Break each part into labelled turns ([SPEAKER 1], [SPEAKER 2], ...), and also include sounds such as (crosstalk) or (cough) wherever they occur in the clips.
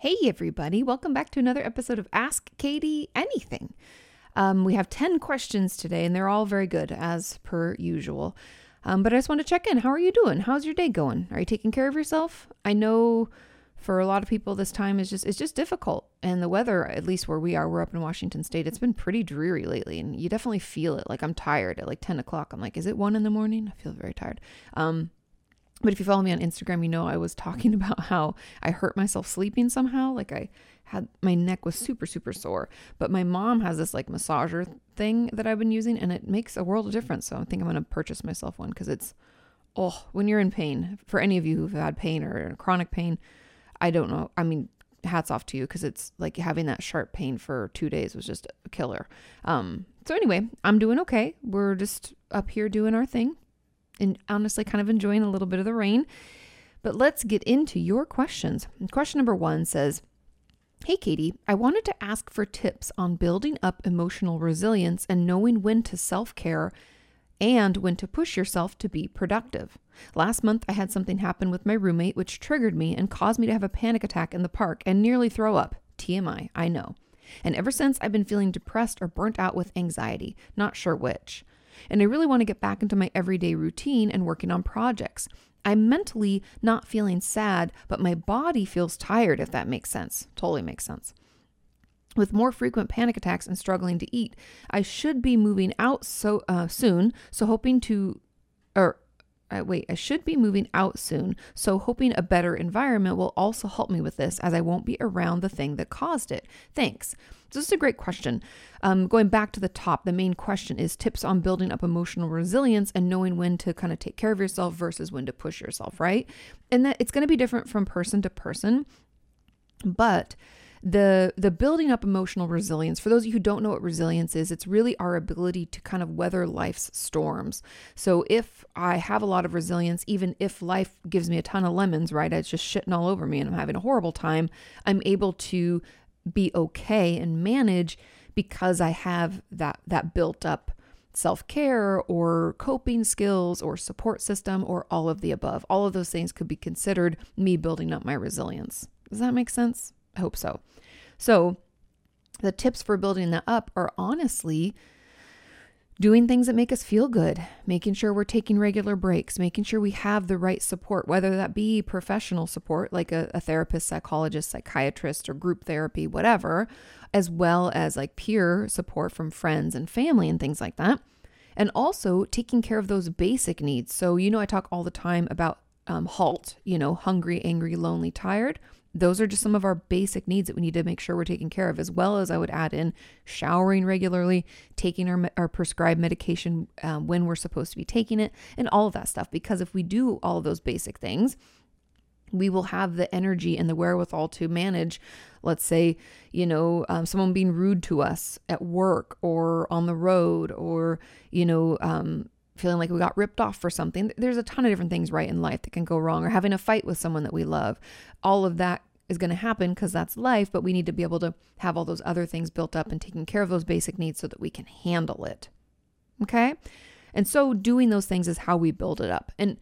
[SPEAKER 1] Hey, everybody, welcome back to another episode of Ask Kati Anything. Um, we have 10 questions today, and they're all very good, as per usual. Um, but I just want to check in. How are you doing? How's your day going? Are you taking care of yourself? I know for a lot of people this time is just it's just difficult and the weather at least where we are we're up in washington state it's been pretty dreary lately and you definitely feel it like i'm tired at like 10 o'clock i'm like is it 1 in the morning i feel very tired um but if you follow me on Instagram, you know I was talking (laughs) about how I hurt myself sleeping somehow. Like I had my neck was super, super sore. But my mom has this like massager thing that I've been using and it makes a world of difference. So I think I'm going to purchase myself one because it's, oh, when you're in pain, for any of you who've had pain or chronic pain, I don't know. I mean, hats off to you because it's like having that sharp pain for two days was just a killer. Um, so anyway, I'm doing okay. We're just up here doing our thing, and honestly kind of enjoying a little bit of the rain. But let's get into your questions. Question number one says, Hey, Kati, I wanted to ask for tips on building up emotional resilience and knowing when to self care and when to push yourself to be productive. Last month, I had something happen with my roommate which triggered me and caused me to have a panic attack in the park and nearly throw up. TMI, I know. And ever since, I've been feeling depressed or burnt out with anxiety, not sure which and I really want to get back into my everyday routine and working on projects. I'm mentally not feeling sad, but my body feels tired, if that makes sense. Totally makes sense. With more frequent panic attacks and struggling to eat, I should be moving out so uh, soon. So hoping to, or uh, wait, I should be moving out soon. So hoping a better environment will also help me with this, as I won't be around the thing that caused it. Thanks. So this is a great question. Um, going back to the top, the main question is tips on building up emotional resilience and knowing when to kind of take care of yourself versus when to push yourself, right? And that it's going to be different from person to person, but the the building up emotional resilience for those of you who don't know what resilience is it's really our ability to kind of weather life's storms so if i have a lot of resilience even if life gives me a ton of lemons right it's just shitting all over me and i'm having a horrible time i'm able to be okay and manage because I have that that built up self-care or coping skills or support system or all of the above. All of those things could be considered me building up my resilience. Does that make sense? I hope so. So, the tips for building that up are honestly doing things that make us feel good, making sure we're taking regular breaks, making sure we have the right support, whether that be professional support like a, a, therapist, psychologist, psychiatrist, or group therapy, whatever, as well as like peer support from friends and family and things like that. And also taking care of those basic needs. So, you know, I talk all the time about um, HALT, you know, hungry, angry, lonely, tired. Those are just some of our basic needs that we need to make sure we're taking care of, as well as I would add in showering regularly, taking our, our prescribed medication um, when we're supposed to be taking it, and all of that stuff. Because if we do all of those basic things, we will have the energy and the wherewithal to manage, let's say, you know, um, someone being rude to us at work or on the road or, you know, um, feeling like we got ripped off for something. There's a ton of different things right in life that can go wrong, or having a fight with someone that we love. All of that is going to happen because that's life, but we need to be able to have all those other things built up and taking care of those basic needs so that we can handle it. Okay? And so doing those things is how we build it up. And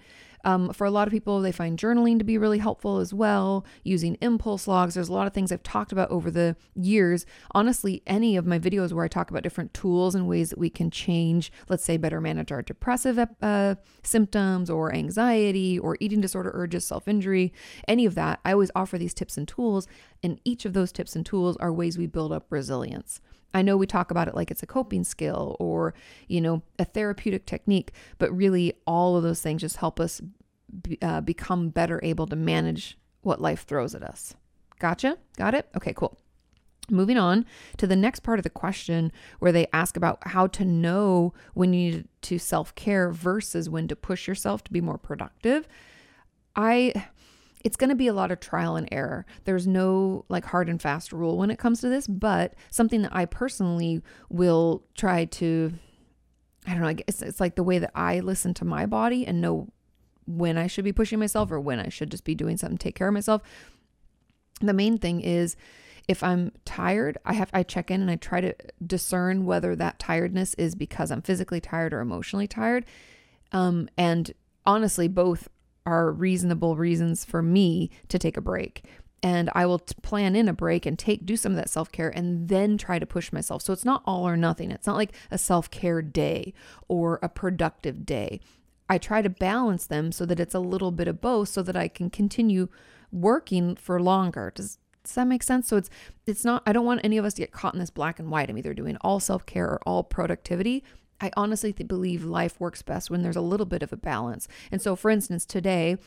[SPEAKER 1] um, for a lot of people, they find journaling to be really helpful as well, using impulse logs. There's a lot of things I've talked about over the years. Honestly, any of my videos where I talk about different tools and ways that we can change, let's say, better manage our depressive uh, symptoms or anxiety or eating disorder urges, self injury, any of that, I always offer these tips and tools. And each of those tips and tools are ways we build up resilience. I know we talk about it like it's a coping skill or, you know, a therapeutic technique, but really all of those things just help us be, uh, become better able to manage what life throws at us. Gotcha? Got it? Okay, cool. Moving on to the next part of the question where they ask about how to know when you need to self care versus when to push yourself to be more productive. I it's going to be a lot of trial and error. There's no like hard and fast rule when it comes to this, but something that I personally will try to I don't know, I guess it's like the way that I listen to my body and know when I should be pushing myself or when I should just be doing something take care of myself. The main thing is if I'm tired, I have I check in and I try to discern whether that tiredness is because I'm physically tired or emotionally tired. Um, and honestly, both are reasonable reasons for me to take a break. and I will plan in a break and take do some of that self-care and then try to push myself. So it's not all or nothing. It's not like a self-care day or a productive day. I try to balance them so that it's a little bit of both so that I can continue working for longer. Does does that make sense? So it's it's not I don't want any of us to get caught in this black and white. I'm either doing all self-care or all productivity. I honestly believe life works best when there's a little bit of a balance. And so for instance, today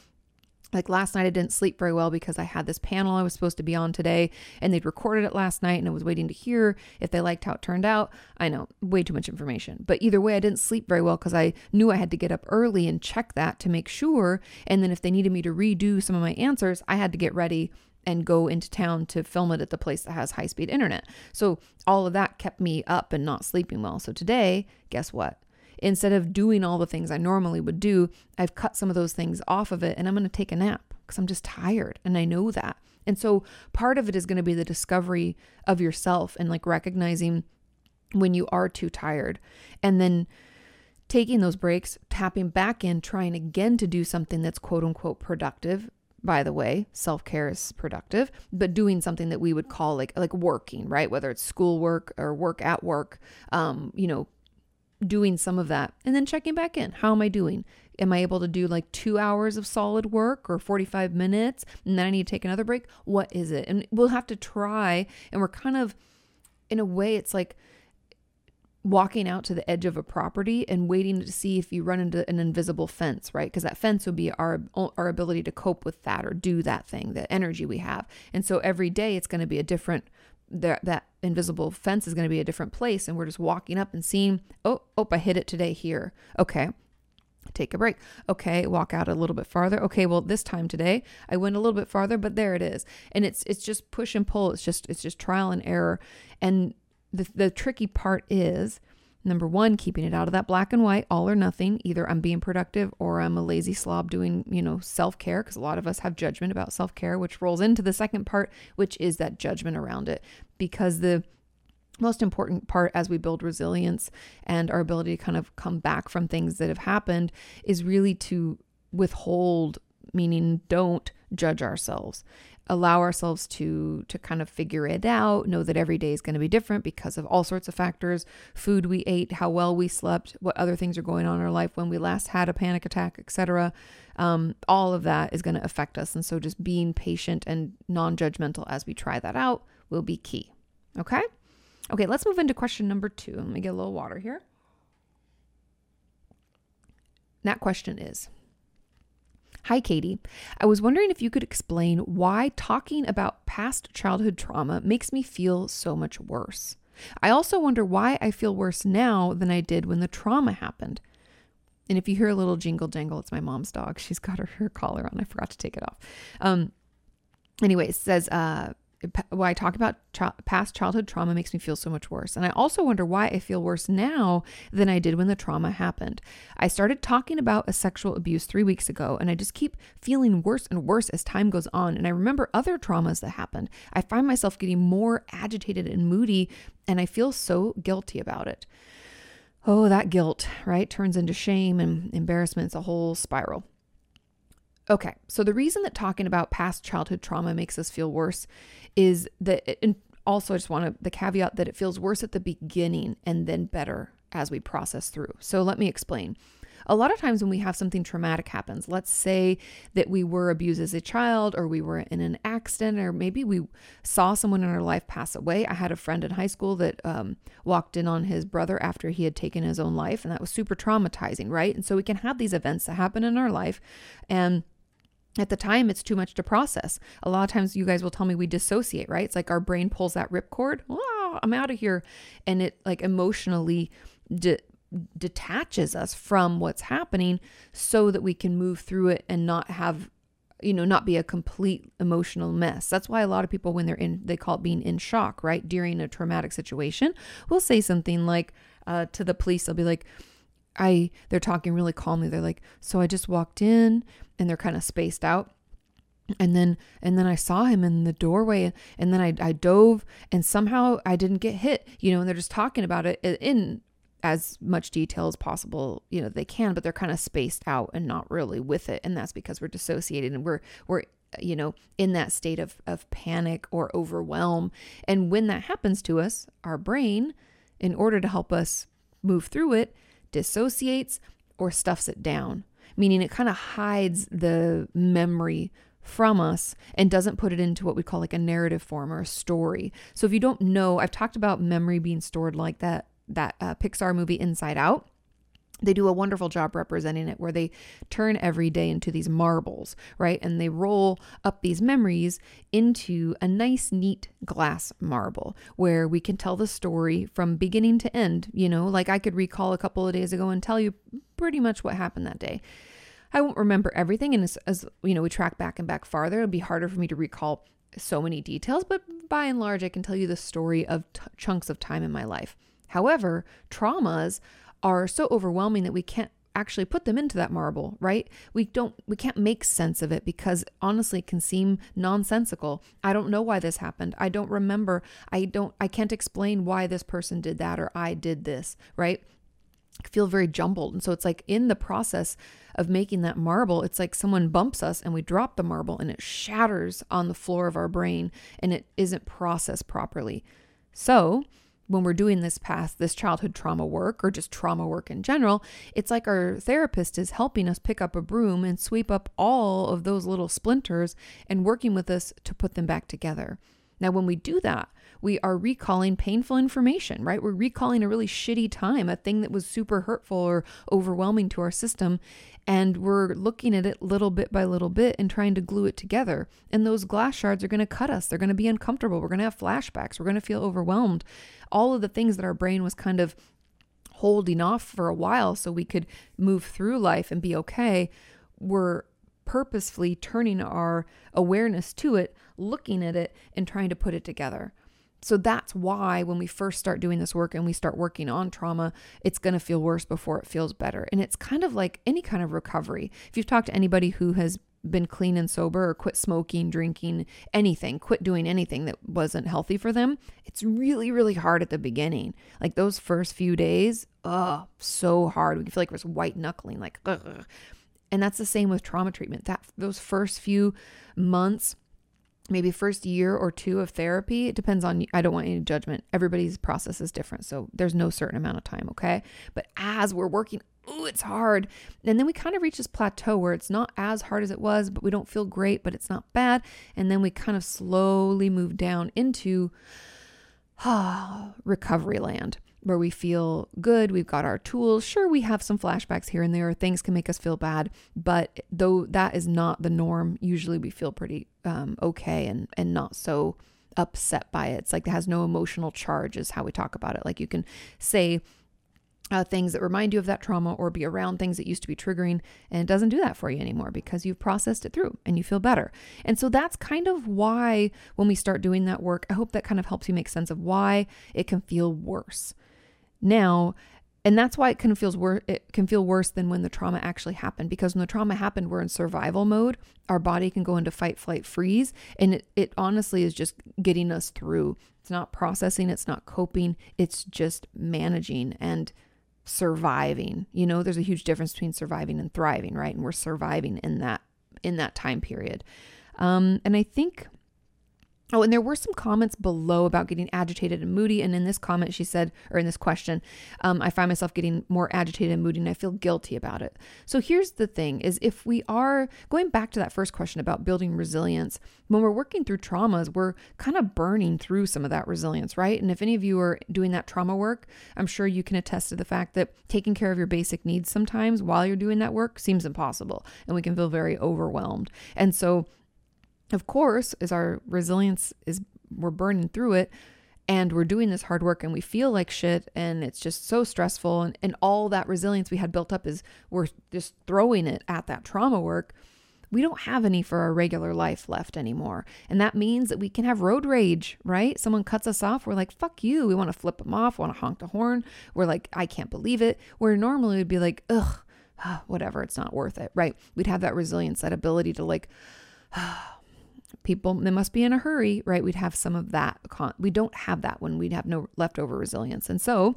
[SPEAKER 1] like last night I didn't sleep very well because I had this panel I was supposed to be on today and they'd recorded it last night and I was waiting to hear if they liked how it turned out. I know, way too much information. But either way I didn't sleep very well because I knew I had to get up early and check that to make sure and then if they needed me to redo some of my answers, I had to get ready and go into town to film it at the place that has high speed internet. So all of that kept me up and not sleeping well. So today, guess what? instead of doing all the things I normally would do, I've cut some of those things off of it and I'm going to take a nap because I'm just tired and I know that. And so part of it is going to be the discovery of yourself and like recognizing when you are too tired and then taking those breaks, tapping back in, trying again to do something that's quote unquote productive. By the way, self-care is productive, but doing something that we would call like like working, right? Whether it's schoolwork or work at work, um, you know, doing some of that and then checking back in. How am I doing? Am I able to do like two hours of solid work or 45 minutes and then I need to take another break? What is it? And we'll have to try. And we're kind of, in a way, it's like walking out to the edge of a property and waiting to see if you run into an invisible fence, right? Because that fence would be our our ability to cope with that or do that thing, the energy we have. And so every day it's going to be a different that that invisible fence is going to be a different place and we're just walking up and seeing oh oh i hit it today here. Okay take a break. Okay walk out a little bit farther. Okay well this time today i went a little bit farther but there it is. And it's it's just push and pull. It's just it's just trial and error. And the the tricky part is Number one, keeping it out of that black and white, all or nothing. Either I'm being productive or I'm a lazy slob doing, you know, self care, because a lot of us have judgment about self care, which rolls into the second part, which is that judgment around it. Because the most important part as we build resilience and our ability to kind of come back from things that have happened is really to withhold meaning don't judge ourselves allow ourselves to to kind of figure it out know that every day is going to be different because of all sorts of factors. Food we ate how well we slept what other things are going on in our life when we last had a panic attack etc um, all of that is going to affect us. And so just being patient and non-judgmental as we try that out will be key. Okay? Okay let's move into question number two. Let me get a little water here. That question is Hi, Kati. I was wondering if you could explain why talking about past childhood trauma makes me feel so much worse. I also wonder why I feel worse now than I did when the trauma happened. And if you hear a little jingle jangle, it's my mom's dog. She's got her, her collar on. I forgot to take it off. Um, anyway, it says, uh, why I talk about past childhood trauma makes me feel so much worse. And I also wonder why I feel worse now than I did when the trauma happened. I started talking about a sexual abuse three weeks ago, and I just keep feeling worse and worse as time goes on. And I remember other traumas that happened. I find myself getting more agitated and moody, and I feel so guilty about it. Oh, that guilt, right? Turns into shame and embarrassment. It's a whole spiral. Okay, so the reason that talking about past childhood trauma makes us feel worse is that, and also I just want to, the caveat that it feels worse at the beginning and then better as we process through. So let me explain. A lot of times when we have something traumatic happens, let's say that we were abused as a child or we were in an accident or maybe we saw someone in our life pass away. I had a friend in high school that um, walked in on his brother after he had taken his own life and that was super traumatizing, right? And so we can have these events that happen in our life and at the time it's too much to process. A lot of times you guys will tell me we dissociate right? It's like our brain pulls that ripcord. Oh, i'm out of here. And it like emotionally de- detaches us from what's happening so that we can move through it and not have you know not be a complete emotional mess. That's why a lot of people when they're in they call it being in shock right? During a traumatic situation will say something like uh, to the police they'll be like I they're talking really calmly. They're like, "So I just walked in and they're kind of spaced out." And then and then I saw him in the doorway and then I I dove and somehow I didn't get hit, you know, and they're just talking about it in as much detail as possible, you know, they can, but they're kind of spaced out and not really with it. And that's because we're dissociated and we're we're you know, in that state of, of panic or overwhelm. And when that happens to us, our brain, in order to help us move through it, dissociates or stuffs it down, meaning it kind of hides the memory from us and doesn't put it into what we call like a narrative form or a story. So if you don't know, I've talked about memory being stored like that that uh, Pixar movie Inside Out they do a wonderful job representing it where they turn every day into these marbles, right? And they roll up these memories into a nice, neat glass marble where we can tell the story from beginning to end. You know, like I could recall a couple of days ago and tell you pretty much what happened that day. I won't remember everything. And as, as you know, we track back and back farther, it'll be harder for me to recall so many details, but by and large, I can tell you the story of t- chunks of time in my life. However, traumas are so overwhelming that we can't actually put them into that marble, right? We don't we can't make sense of it because honestly it can seem nonsensical. I don't know why this happened. I don't remember. I don't I can't explain why this person did that or I did this, right? I feel very jumbled. And so it's like in the process of making that marble, it's like someone bumps us and we drop the marble and it shatters on the floor of our brain and it isn't processed properly. So, when we're doing this path, this childhood trauma work, or just trauma work in general, it's like our therapist is helping us pick up a broom and sweep up all of those little splinters and working with us to put them back together. Now, when we do that, we are recalling painful information, right? We're recalling a really shitty time, a thing that was super hurtful or overwhelming to our system. And we're looking at it little bit by little bit and trying to glue it together. And those glass shards are going to cut us. They're going to be uncomfortable. We're going to have flashbacks. We're going to feel overwhelmed. All of the things that our brain was kind of holding off for a while so we could move through life and be okay, we're purposefully turning our awareness to it, looking at it, and trying to put it together. So that's why when we first start doing this work and we start working on trauma, it's going to feel worse before it feels better. And it's kind of like any kind of recovery. If you've talked to anybody who has been clean and sober or quit smoking, drinking, anything, quit doing anything that wasn't healthy for them, it's really, really hard at the beginning. Like those first few days, oh, so hard. We feel like we're white knuckling, like, ugh. And that's the same with trauma treatment. That those first few months, maybe first year or two of therapy it depends on i don't want any judgment. Everybody's process is different so there's no certain amount of time okay? But as we're working oh it's hard. And then we kind of reach this plateau where it's not as hard as it was but we don't feel great but it's not bad. And then we kind of slowly move down into ah, (sighs) recovery land where we feel good, we've got our tools. Sure, we have some flashbacks here and there, things can make us feel bad, but though that is not the norm, usually we feel pretty um, okay and, and not so upset by it. It's like it has no emotional charge, is how we talk about it. Like you can say, uh, things that remind you of that trauma or be around things that used to be triggering. And it doesn't do that for you anymore because you've processed it through and you feel better. And so that's kind of why when we start doing that work, I hope that kind of helps you make sense of why it can feel worse. Now, and that's why it can feels wor- it can feel worse than when the trauma actually happened because when the trauma happened we're in survival mode our body can go into fight flight freeze and it, it honestly is just getting us through it's not processing it's not coping it's just managing and surviving. You know, there's a huge difference between surviving and thriving, right? And we're surviving in that in that time period. Um, and I think Oh, and there were some comments below about getting agitated and moody. And in this comment, she said, or in this question, um, I find myself getting more agitated and moody, and I feel guilty about it. So here's the thing: is if we are going back to that first question about building resilience, when we're working through traumas, we're kind of burning through some of that resilience, right? And if any of you are doing that trauma work, I'm sure you can attest to the fact that taking care of your basic needs sometimes while you're doing that work seems impossible, and we can feel very overwhelmed. And so of course, as our resilience is, we're burning through it and we're doing this hard work and we feel like shit and it's just so stressful and, and all that resilience we had built up is we're just throwing it at that trauma work we don't have any for our regular life left anymore. And that means that we can have road rage, right? Someone cuts us off, we're like, fuck you. We want to flip them off, want to honk the horn. We're like, I can't believe it. Where normally we'd be like, ugh, (sighs) whatever, it's not worth it, right? We'd have that resilience, that ability to like, (sighs) ah, people they must be in a hurry right? We'd have some of that we don't have that when we'd have no leftover resilience. And so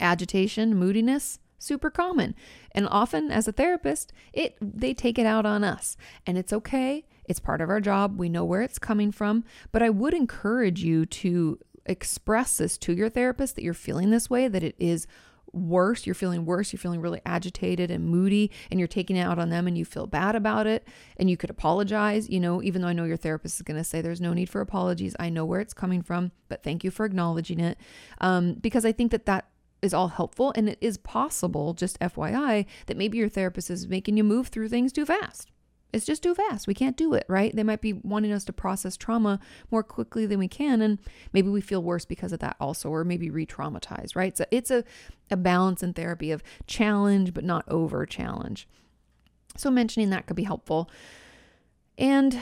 [SPEAKER 1] agitation moodiness super common. And often as a therapist it they take it out on us. And it's okay. It's part of our job. We know where it's coming from. But I would encourage you to express this to your therapist that you're feeling this way, that it is worse, you're feeling worse, you're feeling really agitated and moody, and you're taking it out on them and you feel bad about it, and you could apologize, you know, even though I know your therapist is going to say there's no need for apologies. I know where it's coming from, but thank you for acknowledging it. Um, because I think that that is all helpful and it is possible, just FYI, that maybe your therapist is making you move through things too fast. It's just too fast. We can't do it, right? They might be wanting us to process trauma more quickly than we can. And maybe we feel worse because of that also, or maybe re traumatized, right? So it's a, a balance in therapy of challenge, but not over challenge. So mentioning that could be helpful. And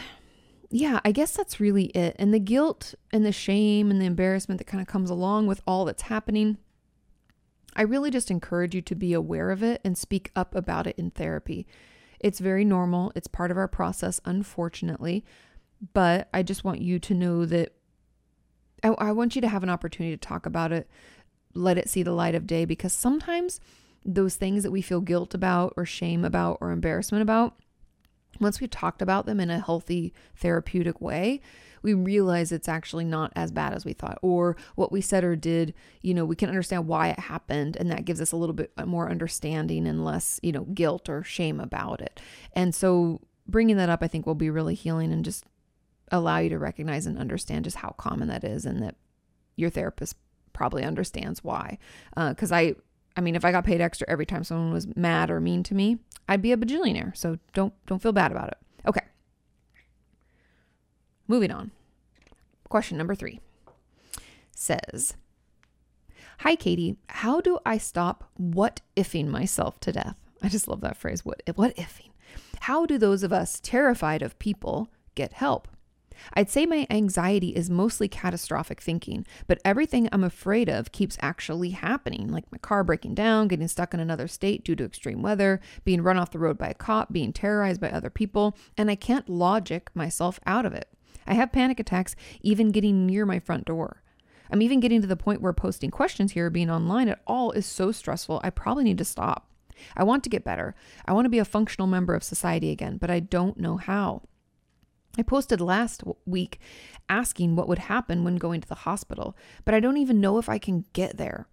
[SPEAKER 1] yeah, I guess that's really it. And the guilt and the shame and the embarrassment that kind of comes along with all that's happening. I really just encourage you to be aware of it and speak up about it in therapy. It's very normal. It's part of our process, unfortunately. But I just want you to know that I, I, want you to have an opportunity to talk about it, let it see the light of day, because sometimes those things that we feel guilt about, or shame about, or embarrassment about, once we've talked about them in a healthy, therapeutic way, we realize it's actually not as bad as we thought, or what we said or did, you know, we can understand why it happened. And that gives us a little bit more understanding and less, you know, guilt or shame about it. And so bringing that up, I think, will be really healing and just allow you to recognize and understand just how common that is and that your therapist probably understands why. Because uh, I, I mean, if I got paid extra every time someone was mad or mean to me, I'd be a bajillionaire. So don't don't feel bad about it. Okay. Moving on. Question number three says, Hi, Kati. How do I stop what ifing myself to death? (laughs) I just love that phrase. What, what ifing? How do those of us terrified of people get help? I'd say my anxiety is mostly catastrophic thinking, but everything I'm afraid of keeps actually happening, like my car breaking down, getting stuck in another state due to extreme weather, being run off the road by a cop, being terrorized by other people, and I can't logic myself out of it. I have panic attacks even getting near my front door. I'm even getting to the point where posting questions here being online at all is so stressful, I probably need to stop. I want to get better. I want to be a functional member of society again, but I don't know how. I posted last week asking what would happen when going to the hospital, but I don't even know if I can get there.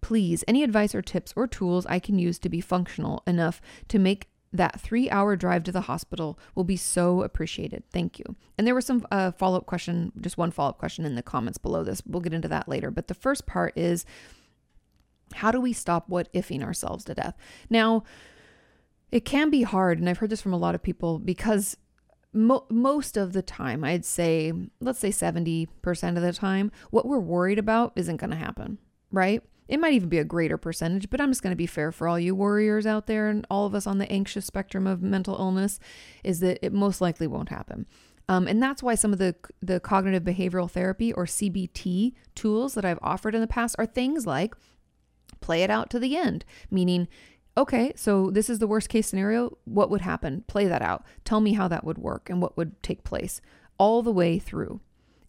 [SPEAKER 1] Please, any advice or tips or tools I can use to be functional enough to make that three hour drive to the hospital will be so appreciated. Thank you. And there was some uh, follow up question, just one follow up question in the comments below this. We'll get into that later. But the first part is how do we stop what ifing ourselves to death? Now, it can be hard, and I've heard this from a lot of people because mo- most of the time, I'd say, let's say 70% of the time, what we're worried about isn't going to happen, right? It might even be a greater percentage, but I'm just going to be fair for all you warriors out there and all of us on the anxious spectrum of mental illness is that it most likely won't happen. Um, and that's why some of the the cognitive behavioral therapy or CBT tools that I've offered in the past are things like play it out to the end, meaning okay, so this is the worst case scenario. What would happen? Play that out. Tell me how that would work and what would take place all the way through.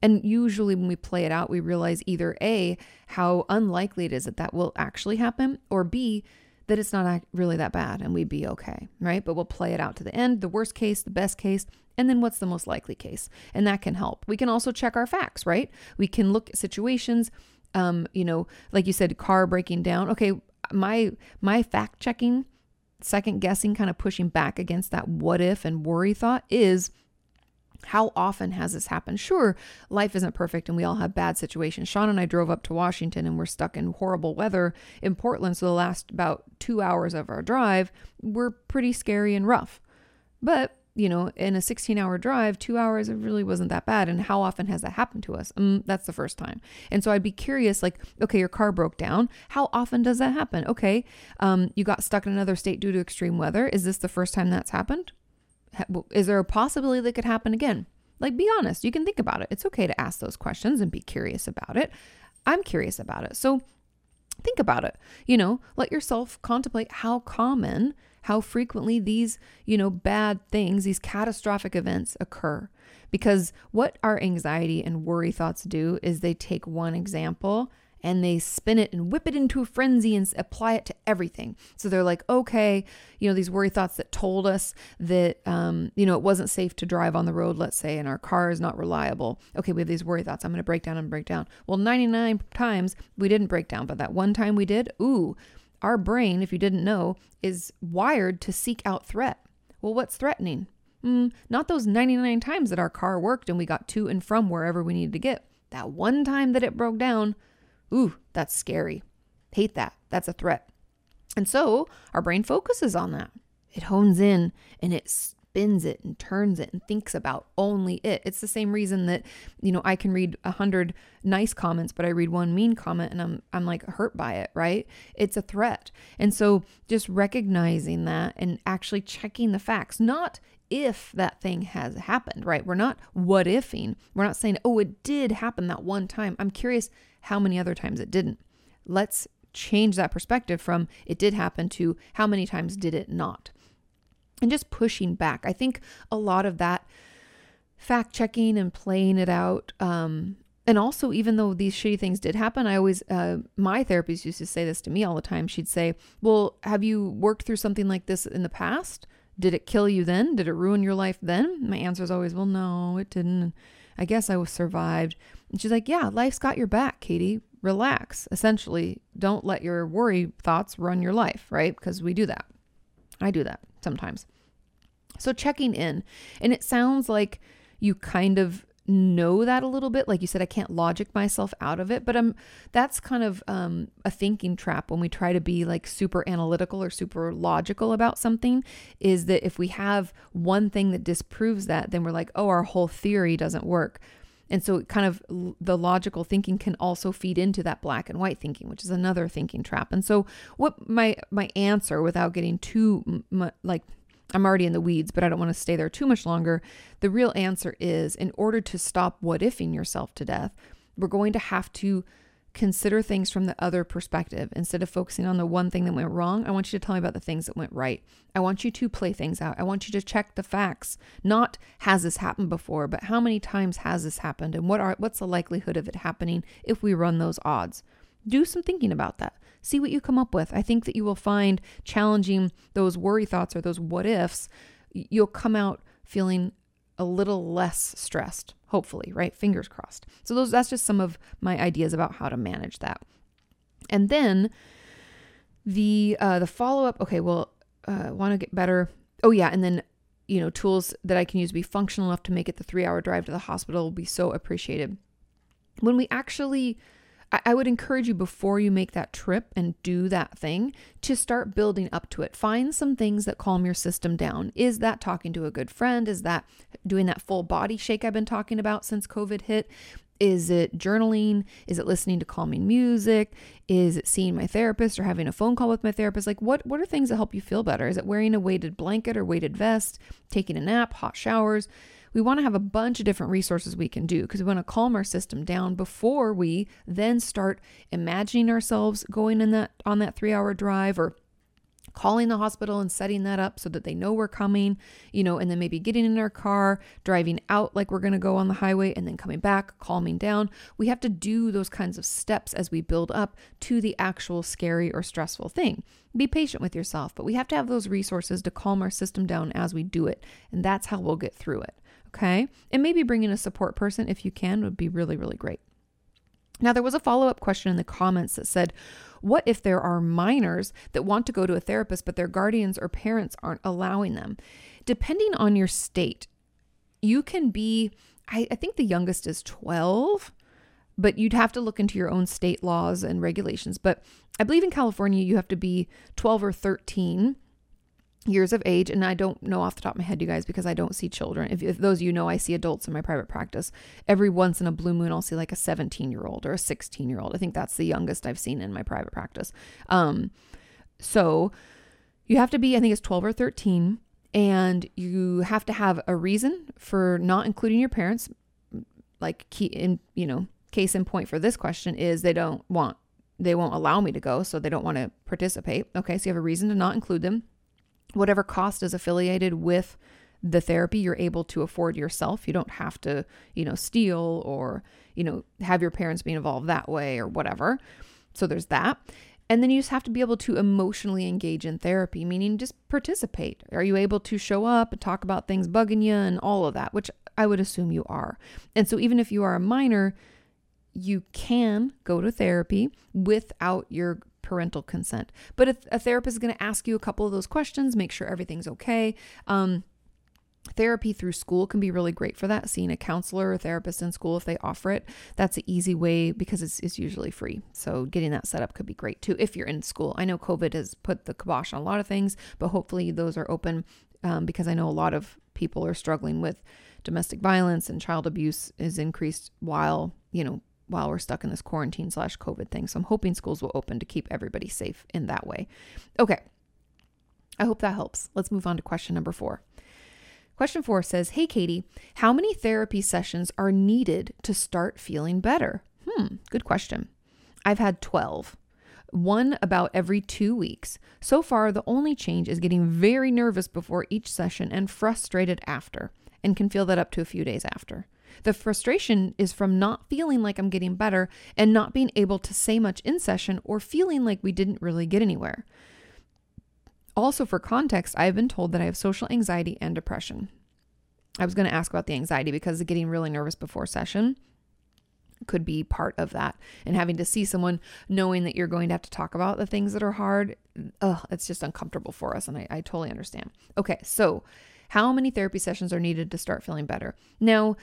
[SPEAKER 1] And usually, when we play it out, we realize either A, how unlikely it is that that will actually happen, or B, that it's not really that bad and we'd be okay, right? But we'll play it out to the end, the worst case, the best case, and then what's the most likely case. And that can help. We can also check our facts, right? We can look at situations, um, you know, like you said, car breaking down. Okay, my my fact checking, second guessing, kind of pushing back against that what if and worry thought is how often has this happened? Sure, life isn't perfect and we all have bad situations. Sean and I drove up to Washington and we're stuck in horrible weather in Portland. So the last about two hours of our drive were pretty scary and rough. But, you know, in a 16 hour drive, two hours, it really wasn't that bad. And how often has that happened to us? Um, that's the first time. And so I'd be curious like, okay, your car broke down. How often does that happen? Okay, um, you got stuck in another state due to extreme weather. Is this the first time that's happened? Is there a possibility that could happen again? Like, be honest. You can think about it. It's okay to ask those questions and be curious about it. I'm curious about it. So think about it. You know, let yourself contemplate how common, how frequently these, you know, bad things, these catastrophic events occur. Because what our anxiety and worry thoughts do is they take one example and they spin it and whip it into a frenzy and apply it to everything. So they're like, okay, you know, these worry thoughts that told us that, um, you know, it wasn't safe to drive on the road, let's say, and our car is not reliable. Okay, we have these worry thoughts. I'm going to break down and break down. Well, 99 times we didn't break down, but that one time we did, ooh, our brain, if you didn't know, is wired to seek out threat. Well, what's threatening? Mm, not those 99 times that our car worked and we got to and from wherever we needed to get. That one time that it broke down, ooh, that's scary. Hate that. That's a threat. And so our brain focuses on that. It hones in and it spins it and turns it and thinks about only it. It's the same reason that, you know, I can read a hundred nice comments, but I read one mean comment and I'm I'm like hurt by it, right? It's a threat. And so just recognizing that and actually checking the facts, not if that thing has happened, right? We're not what ifing. We're not saying, oh, it did happen that one time. I'm curious how many other times it didn't. Let's change that perspective from it did happen to how many times did it not. And just pushing back. I think a lot of that fact checking and playing it out um, and also even though these shitty things did happen i always uh, my therapist used to say this to me all the time she'd say well have you worked through something like this in the past did it kill you then? Did it ruin your life then? My answer is always, well, no, it didn't. I guess I was survived. And she's like, yeah, life's got your back, Kati. Relax. Essentially, don't let your worry thoughts run your life, right? Because we do that. I do that sometimes. So checking in. And it sounds like you kind of know that a little bit like you said i can't logic myself out of it but i'm that's kind of um, a thinking trap when we try to be like super analytical or super logical about something is that if we have one thing that disproves that then we're like oh our whole theory doesn't work and so kind of the logical thinking can also feed into that black and white thinking which is another thinking trap and so what my my answer without getting too like I'm already in the weeds, but I don't want to stay there too much longer. The real answer is in order to stop what ifing yourself to death, we're going to have to consider things from the other perspective. Instead of focusing on the one thing that went wrong, I want you to tell me about the things that went right. I want you to play things out. I want you to check the facts. Not has this happened before, but how many times has this happened and what are what's the likelihood of it happening if we run those odds? Do some thinking about that. See what you come up with. I think that you will find challenging those worry thoughts or those what ifs, you'll come out feeling a little less stressed, hopefully, right? Fingers crossed. So those that's just some of my ideas about how to manage that. And then the uh the follow-up, okay, well, uh want to get better. Oh yeah, and then you know, tools that I can use to be functional enough to make it the 3-hour drive to the hospital will be so appreciated. When we actually I, would encourage you before you make that trip and do that thing to start building up to it. Find some things that calm your system down. Is that talking to a good friend? Is that doing that full body shake I've been talking about since COVID hit? Is it journaling? Is it listening to calming music? Is it seeing my therapist or having a phone call with my therapist? Like what what are things that help you feel better? Is it wearing a weighted blanket or weighted vest, taking a nap, hot showers? We want to have a bunch of different resources we can do because we want to calm our system down before we then start imagining ourselves going in that on that 3-hour drive or calling the hospital and setting that up so that they know we're coming, you know, and then maybe getting in our car, driving out like we're going to go on the highway, and then coming back, calming down. We have to do those kinds of steps as we build up to the actual scary or stressful thing. Be patient with yourself, but we have to have those resources to calm our system down as we do it. And that's how we'll get through it. Okay. And maybe bringing a support person if you can would be really, really great. Now, there was a follow up question in the comments that said, What if there are minors that want to go to a therapist, but their guardians or parents aren't allowing them? Depending on your state, you can be, I, I think the youngest is 12, but you'd have to look into your own state laws and regulations. But I believe in California, you have to be 12 or 13 years of age and i don't know off the top of my head you guys because i don't see children. If, if, those of you know i see adults in my private practice. Every once in a blue moon i'll see like a 17 year old or a 16 year old i think that's the youngest i've seen in my private practice. Um so you have to be i think it's 12 or 13 and you have to have a reason for not including your parents. Like key in you know case in point for this question is they don't want they won't allow me to go so they don't want to participate. Okay so you have a reason to not include them whatever cost is affiliated with the therapy you're able to afford yourself. You don't have to, you know, steal or, you know, have your parents be involved that way or whatever. So there's that. And then you just have to be able to emotionally engage in therapy, meaning just participate. Are you able to show up and talk about things bugging you and all of that, which I would assume you are. And so even if you are a minor, you can go to therapy without your parental consent. But if a therapist is going to ask you a couple of those questions, make sure everything's okay. Um, Therapy through school can be really great for that. Seeing a counselor or therapist in school, if they offer it, that's an easy way because it's, it's usually free. So, getting that set up could be great too if you're in school. I know COVID has put the kibosh on a lot of things, but hopefully those are open um, because I know a lot of people are struggling with domestic violence and child abuse is increased while, you know, while we're stuck in this quarantine slash COVID thing. So, I'm hoping schools will open to keep everybody safe in that way. Okay. I hope that helps. Let's move on to question number four. Question four says, Hey, Kati, how many therapy sessions are needed to start feeling better? Hmm, good question. I've had 12, one about every two weeks. So far, the only change is getting very nervous before each session and frustrated after, and can feel that up to a few days after. The frustration is from not feeling like I'm getting better and not being able to say much in session or feeling like we didn't really get anywhere. Also, for context, I have been told that I have social anxiety and depression. I was going to ask about the anxiety because getting really nervous before session could be part of that. And having to see someone knowing that you're going to have to talk about the things that are hard, ugh, it's just uncomfortable for us. And I, I totally understand. Okay, so how many therapy sessions are needed to start feeling better? Now,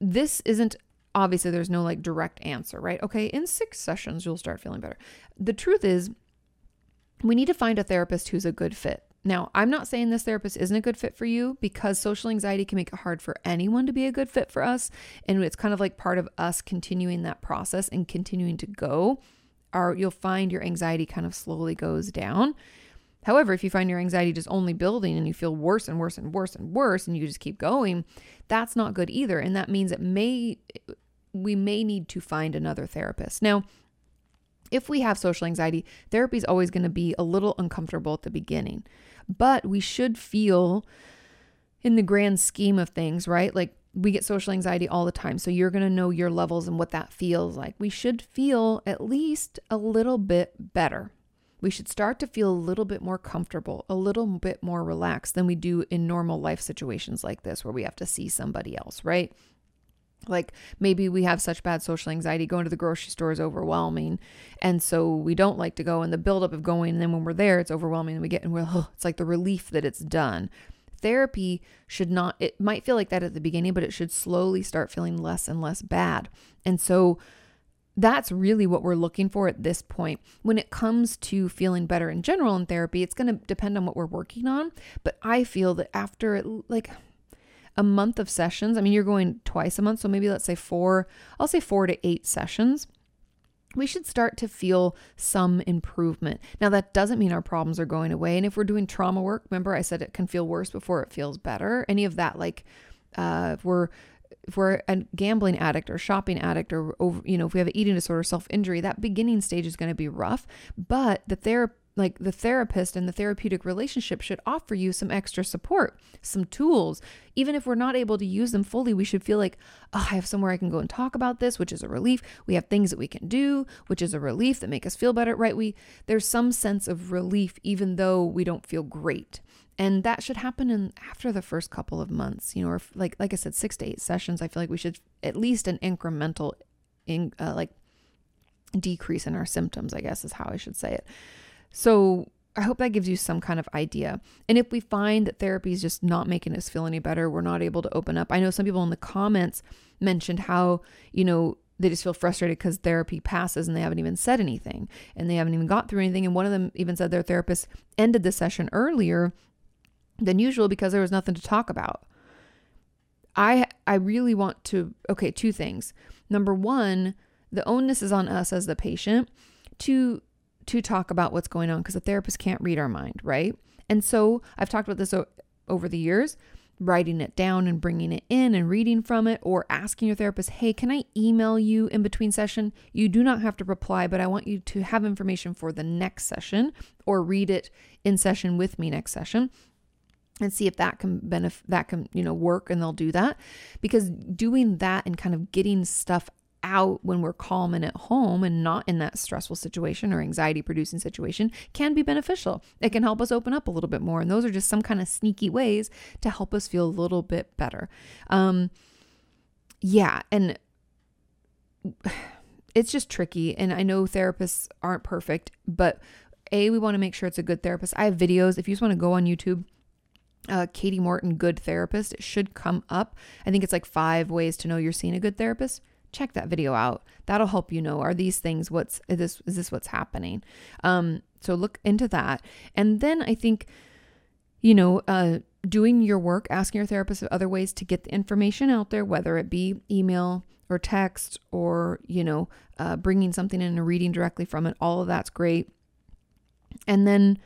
[SPEAKER 1] this isn't obviously there's no like direct answer, right? Okay, in six sessions, you'll start feeling better. The truth is, we need to find a therapist who's a good fit. Now, I'm not saying this therapist isn't a good fit for you because social anxiety can make it hard for anyone to be a good fit for us. And it's kind of like part of us continuing that process and continuing to go. Our, you'll find your anxiety kind of slowly goes down. However, if you find your anxiety just only building and you feel worse and worse and worse and worse and you just keep going, that's not good either. And that means it may we may need to find another therapist. Now, if we have social anxiety, therapy is always going to be a little uncomfortable at the beginning, but we should feel in the grand scheme of things, right? Like we get social anxiety all the time. So you're going to know your levels and what that feels like. We should feel at least a little bit better. We should start to feel a little bit more comfortable, a little bit more relaxed than we do in normal life situations like this where we have to see somebody else, right? like maybe we have such bad social anxiety going to the grocery store is overwhelming and so we don't like to go and the buildup of going and then when we're there it's overwhelming and we get and we're oh, it's like the relief that it's done therapy should not it might feel like that at the beginning but it should slowly start feeling less and less bad and so that's really what we're looking for at this point. When it comes to feeling better in general in therapy, it's going to depend on what we're working on. But I feel that after like a month of sessions, I mean, you're going twice a month, so maybe let's say four, I'll say four to eight sessions we should start to feel some improvement. Now, that doesn't mean our problems are going away. And if we're doing trauma work, remember I said it can feel worse before it feels better. Any of that, like uh, if we're if we're a gambling addict or shopping addict or over, you know, if we have an eating disorder, self injury, that beginning stage is going to be rough. But the therapy like the therapist and the therapeutic relationship should offer you some extra support, some tools. Even if we're not able to use them fully, we should feel like, oh, I have somewhere I can go and talk about this, which is a relief. We have things that we can do, which is a relief that make us feel better, right? We there's some sense of relief even though we don't feel great. And that should happen in after the first couple of months, you know, or like like I said 6 to 8 sessions. I feel like we should at least an incremental in uh, like decrease in our symptoms, I guess is how I should say it. So I hope that gives you some kind of idea. And if we find that therapy is just not making us feel any better, we're not able to open up. I know some people in the comments mentioned how, you know, they just feel frustrated because therapy passes and they haven't even said anything and they haven't even got through anything. And one of them even said their therapist ended the session earlier than usual because there was nothing to talk about. I I really want to okay, two things. Number 1, the onus is on us as the patient to to talk about what's going on because the therapist can't read our mind, right? And so I've talked about this o- over the years writing it down and bringing it in and reading from it or asking your therapist, "Hey, can I email you in between session? You do not have to reply, but I want you to have information for the next session or read it in session with me next session." And see if that can benefit that can you know work and they'll do that because doing that and kind of getting stuff out when we're calm and at home and not in that stressful situation or anxiety producing situation can be beneficial. It can help us open up a little bit more. And those are just some kind of sneaky ways to help us feel a little bit better. Um, yeah. And (sighs) it's just tricky. And I know therapists aren't perfect, but A, we want to make sure it's a good therapist. I have videos. If you just want to go on YouTube, uh, Kati Morton, good therapist, it should come up. I think it's like five ways to know you're seeing a good therapist check that video out. That'll help you know are these things what's is this is this what's happening. Um, so look into that, and then I think, you know, uh, doing your work, asking your therapist of other ways to get the information out there, whether it be email or text or you know, uh, bringing something in and reading directly from it. All of that's great, and then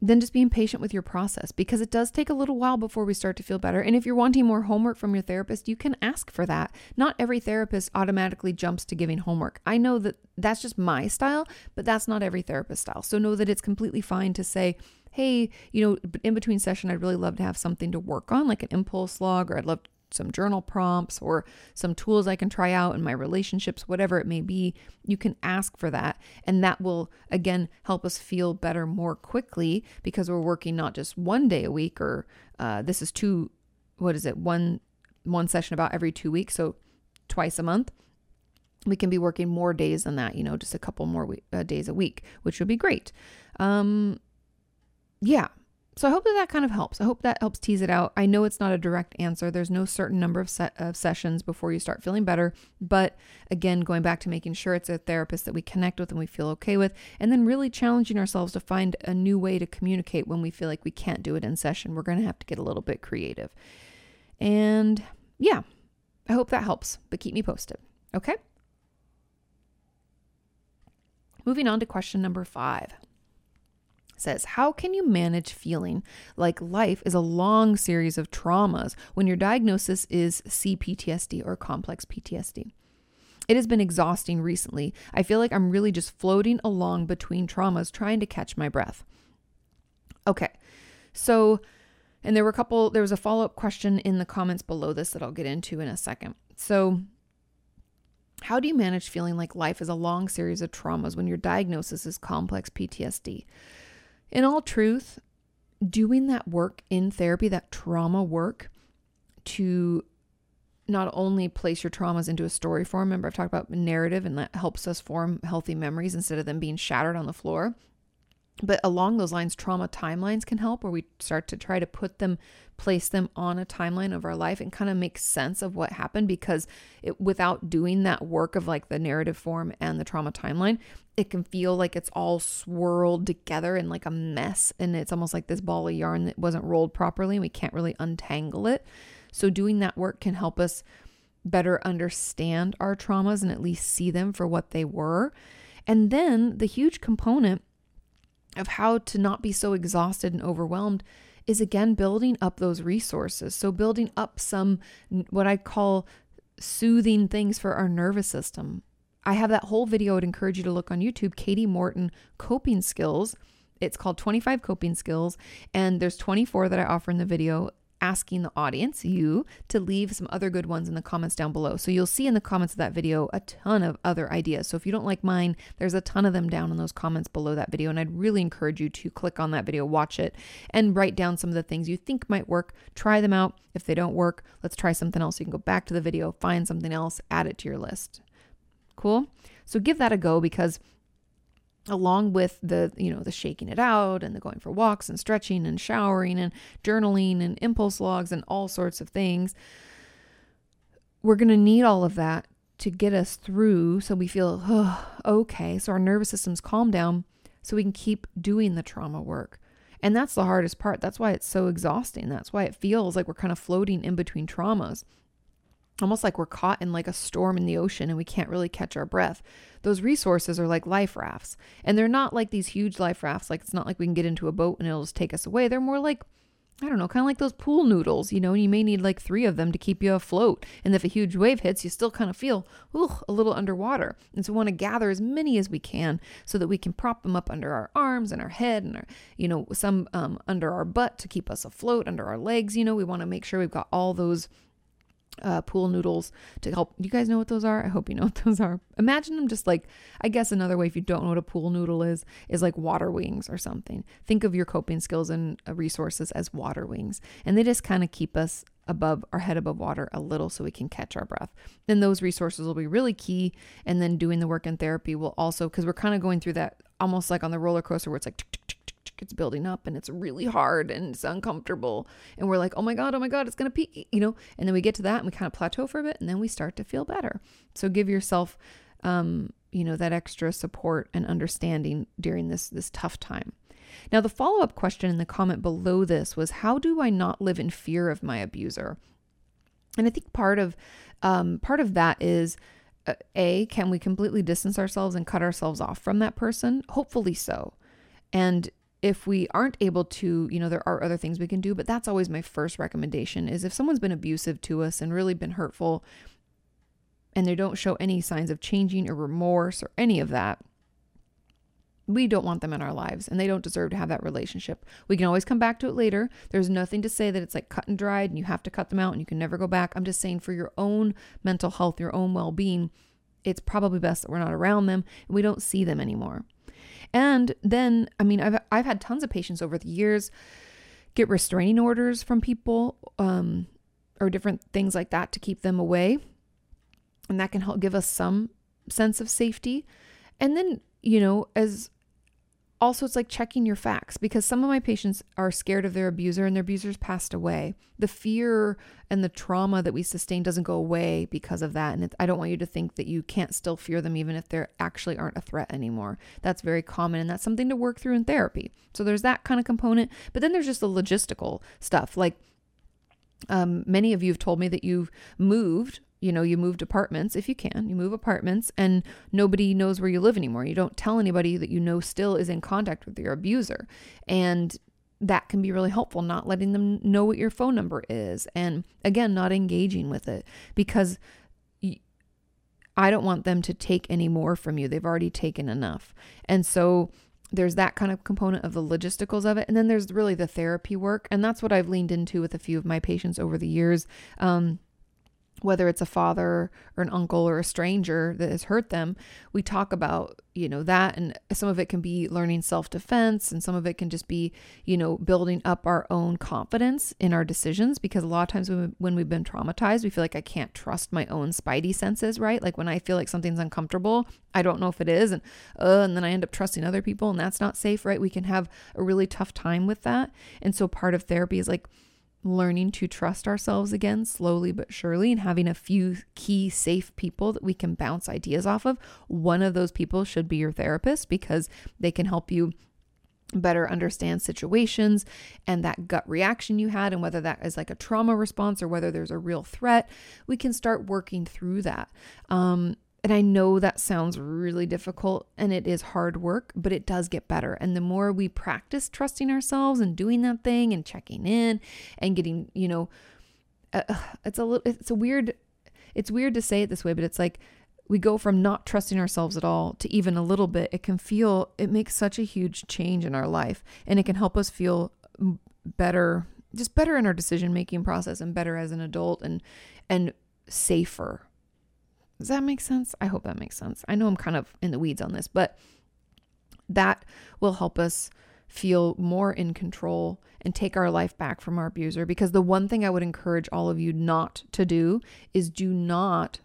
[SPEAKER 1] then just being patient with your process because it does take a little while before we start to feel better. And if you're wanting more homework from your therapist, you can ask for that. Not every therapist automatically jumps to giving homework. I know that that's just my style, but that's not every therapist style. So know that it's completely fine to say, hey, you know, in between session, I'd really love to have something to work on, like an impulse log, or I'd love some journal prompts or some tools I can try out in my relationships, whatever it may be, you can ask for that. And that will, again, help us feel better more quickly because we're working not just one day a week or uh, this is two, what is it, one, one session about every two weeks. So twice a month. We can be working more days than that, you know, just a couple more we- uh, days a week, which would be great. Um, yeah, so I hope that that kind of helps. I hope that helps tease it out. I know it's not a direct answer. There's no certain number of, set of sessions before you start feeling better. But again, going back to making sure it's a therapist that we connect with and we feel okay with, and then really challenging ourselves to find a new way to communicate when we feel like we can't do it in session. We're going to have to get a little bit creative. And yeah, I hope that helps, but keep me posted. Okay? Moving on to question number five says, How can you manage feeling like life is a long series of traumas when your diagnosis is CPTSD or complex PTSD? It has been exhausting recently. I feel like I'm really just floating along between traumas, trying to catch my breath. Okay, so, and there were a couple, there was a follow up question in the comments below this that I'll get into in a second. So, how do you manage feeling like life is a long series of traumas when your diagnosis is complex PTSD? In all truth, doing that work in therapy, that trauma work to not only place your traumas into a story form, remember I've talked about narrative and that helps us form healthy memories instead of them being shattered on the floor. But along those lines, trauma timelines can help where we start to try to put them, place them on a timeline of our life and kind of make sense of what happened because it, without doing that work of like the narrative form and the trauma timeline, it can feel like it's all swirled together in like a mess. And it's almost like this ball of yarn that wasn't rolled properly and we can't really untangle it. So doing that work can help us better understand our traumas and at least see them for what they were. And then the huge component of how to not be so exhausted and overwhelmed is again building up those resources. So, building up some what I call soothing things for our nervous system. I have that whole video. I'd encourage you to look on YouTube, Kati Morton Coping Skills. It's called 25 Coping Skills, and there's 24 that I offer in the video asking the audience, you, to leave some other good ones in the comments down below. So you'll see in the comments of that video a ton of other ideas. So if you don't like mine, there's a ton of them down in those comments below that video. And I'd really encourage you to click on that video, watch it, and write down some of the things you think might work. Try them out. If they don't work, let's try something else. You can go back to the video, find something else, add it to your list. Cool? So give that a go because along with the you know the shaking it out and the going for walks and stretching and showering and journaling and impulse logs and all sorts of things we're going to need all of that to get us through so we feel oh, okay so our nervous system's calm down so we can keep doing the trauma work. And that's the hardest part. That's why it's so exhausting. That's why it feels like we're kind of floating in between traumas almost like we're caught in like a storm in the ocean and we can't really catch our breath. Those resources are like life rafts. And they're not like these huge life rafts. Like it's not like we can get into a boat and it'll just take us away. They're more like I don't know, kind of like those pool noodles, you know, and you may need like three of them to keep you afloat. And if a huge wave hits, you still kind of feel a little underwater. And so we want to gather as many as we can so that we can prop them up under our arms and our head and our, you know, some um, under our butt to keep us afloat, under our legs. You know, we want to make sure we've got all those uh, pool noodles to help. You guys know what those are? I hope you know (laughs) what those are. Imagine them just like, I guess another way, if you don't know what a pool noodle is, is like water wings or something. Think of your coping skills and uh, resources as water wings. And they just kind of keep us above our head above water a little so we can catch our breath. Then those resources will be really key. And then doing the work in therapy will also, because we're kind of going through that almost like on the roller coaster where it's like, it's building up and it's really hard and it's uncomfortable and we're like oh my god oh my god it's going to peak you know? And then we get to that and we kind of plateau for a bit and then we start to feel better. So give yourself um you know that extra support and understanding during this this tough time. Now the follow-up question in the comment below this was how do i not live in fear of my abuser? And i think part of um, part of that is uh, a can we completely distance ourselves and cut ourselves off from that person? Hopefully so. And if we aren't able to, you know, there are other things we can do, but that's always my first recommendation is if someone's been abusive to us and really been hurtful and they don't show any signs of changing or remorse or any of that, we don't want them in our lives and they don't deserve to have that relationship. We can always come back to it later. There's nothing to say that it's like cut and dried and you have to cut them out and you can never go back. I'm just saying for your own mental health, your own well being, it's probably best that we're not around them and we don't see them anymore. And then, I mean, I've I've had tons of patients over the years get restraining orders from people um, or different things like that to keep them away, and that can help give us some sense of safety. And then, you know, as also it's like checking your facts because some of my patients are scared of their abuser and their abuser's passed away. The fear and the trauma that we sustain doesn't go away because of that and i don't want you to think that you can't still fear them even if they actually aren't a threat anymore. That's very common and that's something to work through in therapy. So there's that kind of component but then there's just the logistical stuff like um, many of you have told me that you've moved you know, you moved apartments if you can, you move apartments and nobody knows where you live anymore. You don't tell anybody that you know still is in contact with your abuser. And that can be really helpful, not letting them know what your phone number is. And again, not engaging with it because I don't want them to take any more from you. They've already taken enough. And so there's that kind of component of the logisticals of it. And then there's really the therapy work. And that's what I've leaned into with a few of my patients over the years. Um, whether it's a father or an uncle or a stranger that has hurt them, we talk about, you know, that. And some of it can be learning self defense, and some of it can just be, you know, building up our own confidence in our decisions. Because a lot of times when, when we've been traumatized, we feel like I can't trust my own spidey senses, right? Like when I feel like something's uncomfortable, I don't know if it is. And, uh, and then I end up trusting other people, and that's not safe, right? We can have a really tough time with that. And so part of therapy is like, learning to trust ourselves again slowly but surely and having a few key safe people that we can bounce ideas off of. One of those people should be your therapist because they can help you better understand situations and that gut reaction you had and whether that is like a trauma response or whether there's a real threat we can start working through that um, and I know that sounds really difficult and it is hard work, but it does get better. And the more we practice trusting ourselves and doing that thing and checking in and getting, you know, uh, it's a little, it's a weird, it's weird to say it this way, but it's like we go from not trusting ourselves at all to even a little bit. It can feel, it makes such a huge change in our life and it can help us feel better, just better in our decision making process and better as an adult and, and safer does that make sense? I hope that makes sense. I know I'm kind of in the weeds on this, but that will help us feel more in control and take our life back from our abuser. Because the one thing I would encourage all of you not to do is do not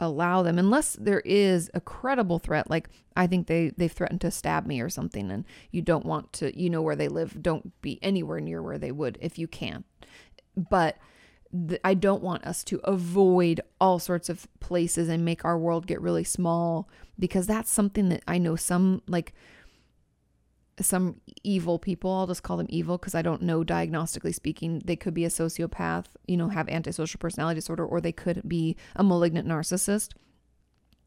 [SPEAKER 1] allow them unless there is a credible threat like i think they they've threatened to stab me or something and you don't want to you know where they live don't be anywhere near where they would if you can but I don't want us to avoid all sorts of places and make our world get really small because that's something that I know some like some evil people, I'll just call them evil because I don't know diagnostically speaking, they could be a sociopath, you know, have antisocial personality disorder, or they could be a malignant narcissist.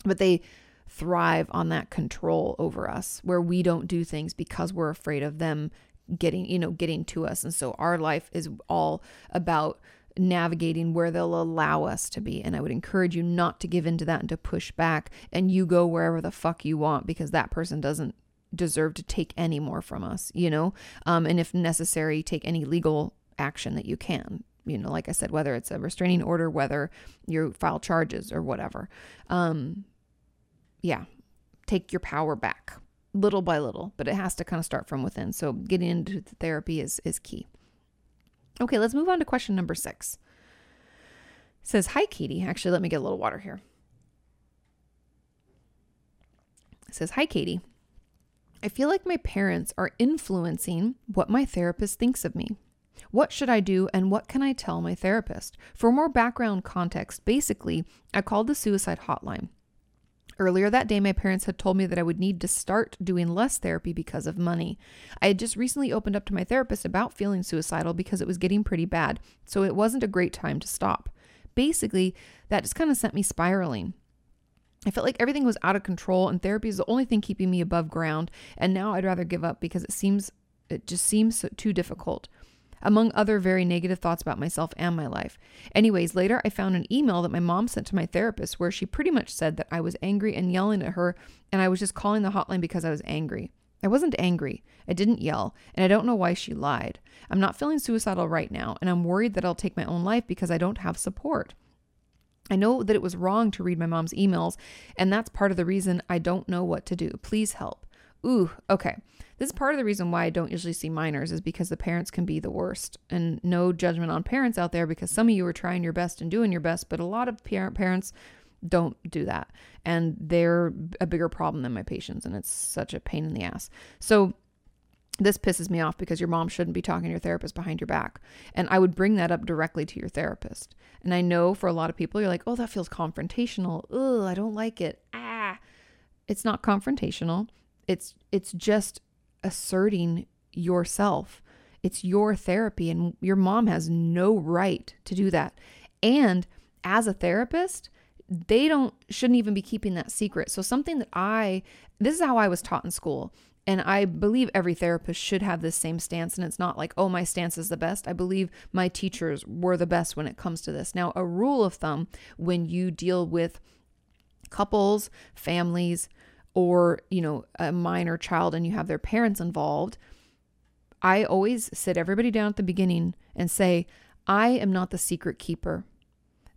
[SPEAKER 1] But they thrive on that control over us where we don't do things because we're afraid of them getting, you know, getting to us. And so our life is all about navigating where they'll allow us to be. And I would encourage you not to give into that and to push back and you go wherever the fuck you want because that person doesn't deserve to take any more from us, you know? Um, and if necessary, take any legal action that you can. You know, like I said, whether it's a restraining order, whether you file charges or whatever. Um, yeah, take your power back little by little, but it has to kind of start from within. So getting into the therapy is is key. Okay, let's move on to question number six. It says, Hi, Kati. Actually, let me get a little water here. It says, Hi, Kati. I feel like my parents are influencing what my therapist thinks of me. What should I do and what can I tell my therapist? For more background context, basically, I called the suicide hotline. Earlier that day, my parents had told me that I would need to start doing less therapy because of money. I had just recently opened up to my therapist about feeling suicidal because it was getting pretty bad, so it wasn't a great time to stop. Basically, that just kind of sent me spiraling. I felt like everything was out of control and therapy is the only thing keeping me above ground, and now I'd rather give up because it seems it just seems too difficult among other very negative thoughts about myself and my life. Anyways, later I found an email that my mom sent to my therapist where she pretty much said that I was angry and yelling at her, and I was just calling the hotline because I was angry. I wasn't angry. I didn't yell, and I don't know why she lied. I'm not feeling suicidal right now, and I'm worried that I'll take my own life because I don't have support. I know that it was wrong to read my mom's emails, and that's part of the reason I don't know what to do. Please help. Ooh, okay. This is part of the reason why I don't usually see minors is because the parents can be the worst. And no judgment on parents out there because some of you are trying your best and doing your best, but a lot of parent parents don't do that. And they're a bigger problem than my patients and it's such a pain in the ass. So this pisses me off because your mom shouldn't be talking to your therapist behind your back. And I would bring that up directly to your therapist. And I know for a lot of people, you're like, oh, that feels confrontational. Ugh, I don't like it. Ah. It's not confrontational. It's it's just asserting yourself. It's your therapy, and your mom has no right to do that. And as a therapist, they don't shouldn't even be keeping that secret. So something that I this is how I was taught in school. And I believe every therapist should have this same stance. And it's not like, oh, my stance is the best. I believe my teachers were the best when it comes to this. Now, a rule of thumb when you deal with couples, families, or, you know, a minor child and you have their parents involved, I always sit everybody down at the beginning and say, I am not the secret keeper.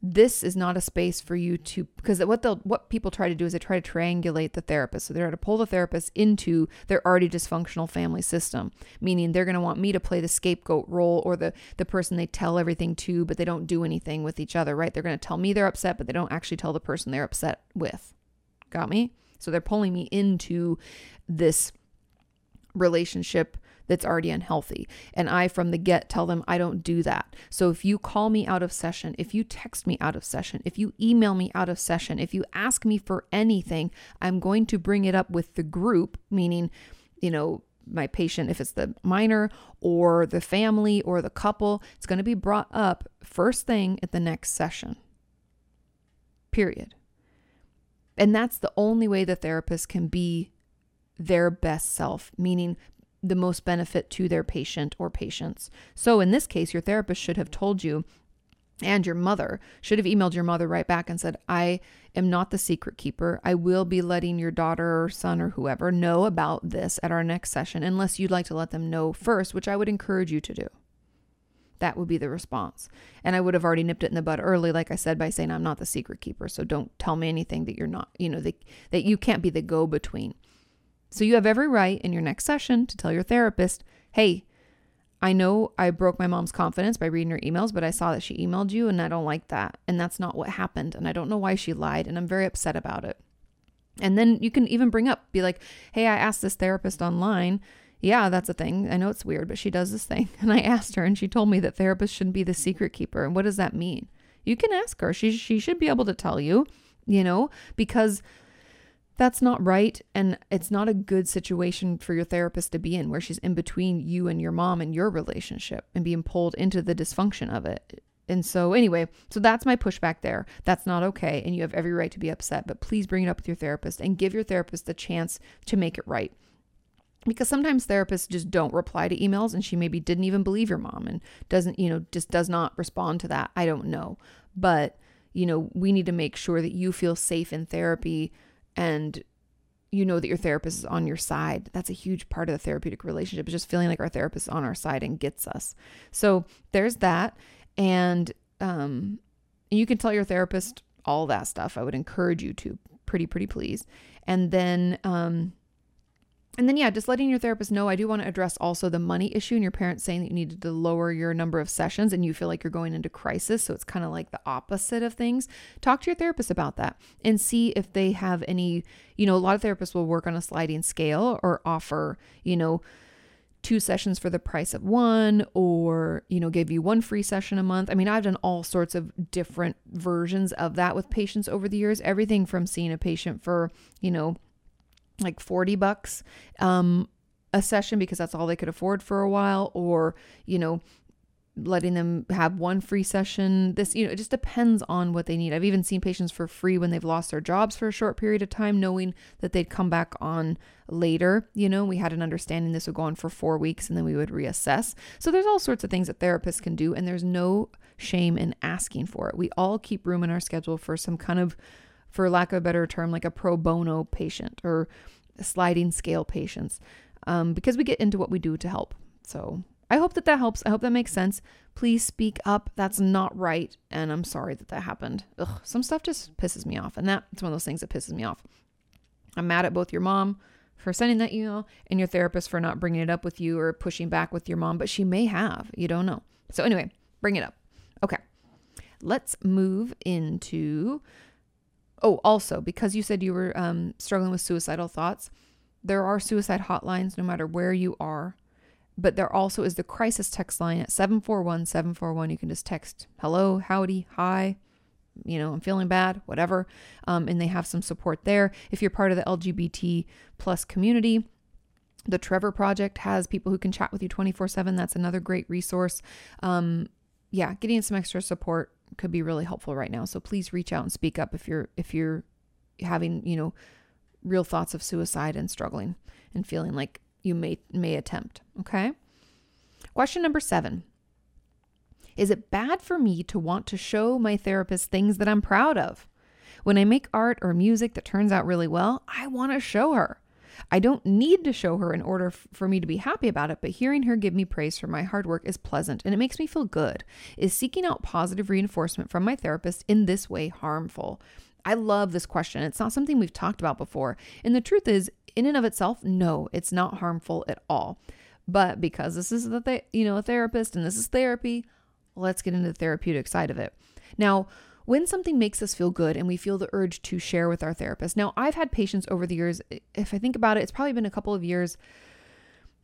[SPEAKER 1] This is not a space for you to because what they'll what people try to do is they try to triangulate the therapist. So they're going to pull the therapist into their already dysfunctional family system, meaning they're going to want me to play the scapegoat role or the the person they tell everything to, but they don't do anything with each other, right? They're going to tell me they're upset, but they don't actually tell the person they're upset with. Got me? So they're pulling me into this relationship that's already unhealthy. And I, from the get, tell them I don't do that. So if you call me out of session, if you text me out of session, if you email me out of session, if you ask me for anything, I'm going to bring it up with the group, meaning, you know, my patient, if it's the minor or the family or the couple, it's going to be brought up first thing at the next session. Period. And that's the only way the therapist can be their best self, meaning the most benefit to their patient or patients. So in this case, your therapist should have told you and your mother should have emailed your mother right back and said, I am not the secret keeper. I will be letting your daughter or son or whoever know about this at our next session, unless you'd like to let them know first, which I would encourage you to do. That would be the response. And I would have already nipped it in the bud early, like I said, by saying I'm not the secret keeper. So don't tell me anything that you're not, you know, that, that you can't be the go between. So you have every right in your next session to tell your therapist, hey, I know I broke my mom's confidence by reading her emails, but I saw that she emailed you and I don't like that. And that's not what happened. And I don't know why she lied. And I'm very upset about it. And then you can even bring up, be like, hey, I asked this therapist online yeah, that's a thing. I know it's weird, but she does this thing. (laughs) And I asked her, and she told me that therapists shouldn't be the secret keeper. And what does that mean? You can ask her. She, she should be able to tell you, you know, because that's not right. And it's not a good situation for your therapist to be in where she's in between you and your mom and your relationship and being pulled into the dysfunction of it. And so, anyway, so that's my pushback there. That's not okay. And you have every right to be upset, but please bring it up with your therapist and give your therapist the chance to make it right. Because sometimes therapists just don't reply to emails and she maybe didn't even believe your mom and doesn't, you know, just does not respond to that. I don't know. But, you know, we need to make sure that you feel safe in therapy and you know that your therapist is on your side. That's a huge part of the therapeutic relationship, is just feeling like our therapist is on our side and gets us. So there's that. And um, you can tell your therapist all that stuff. I would encourage you to, pretty, pretty please. And then, um, and then, yeah, just letting your therapist know. I do want to address also the money issue and your parents saying that you needed to lower your number of sessions and you feel like you're going into crisis. So it's kind of like the opposite of things. Talk to your therapist about that and see if they have any, you know, a lot of therapists will work on a sliding scale or offer, you know, two sessions for the price of one or you know give you one free session a month i mean i've done all sorts of different versions of that with patients over the years everything from seeing a patient for you know like 40 bucks um, a session because that's all they could afford for a while or you know letting them have one free session. This you know it just depends on what they need. I've even seen patients for free when they've lost their jobs for a short period of time knowing that they'd come back on later you know? We had an understanding this would go on for four weeks and then we would reassess. So there's all sorts of things that therapists can do and there's no shame in asking for it. We all keep room in our schedule for some kind of for lack of a better term, like a pro bono patient or sliding scale patients, um, because we get into what we do to help. So I hope that that helps. I hope that makes sense. Please speak up. That's not right. And I'm sorry that that happened. Ugh, some stuff just pisses me off. And that's one of those things that pisses me off. I'm mad at both your mom for sending that email and your therapist for not bringing it up with you or pushing back with your mom, but she may have. You don't know. So, anyway, bring it up. Okay. Let's move into Oh, also, because you said you were um, struggling with suicidal thoughts, there are suicide hotlines no matter where you are. But there also is the crisis text line at 741 741. You can just text hello, howdy, hi, you know, I'm feeling bad, whatever. Um, and they have some support there. If you're part of the LGBT plus community, the Trevor Project has people who can chat with you 24 7. That's another great resource. Um, yeah, getting some extra support could be really helpful right now. So please reach out and speak up if you're if you're having, you know, real thoughts of suicide and struggling and feeling like you may may attempt, okay? Question number 7. Is it bad for me to want to show my therapist things that I'm proud of? When I make art or music that turns out really well, I want to show her. I don't need to show her in order f- for me to be happy about it, but hearing her give me praise for my hard work is pleasant and it makes me feel good. Is seeking out positive reinforcement from my therapist in this way harmful? I love this question. It's not something we've talked about before. And the truth is, in and of itself, no, it's not harmful at all. But because this is the th- you know a therapist and this is therapy, let's get into the therapeutic side of it. Now, when something makes us feel good and we feel the urge to share with our therapist. Now, I've had patients over the years, if I think about it, it's probably been a couple of years,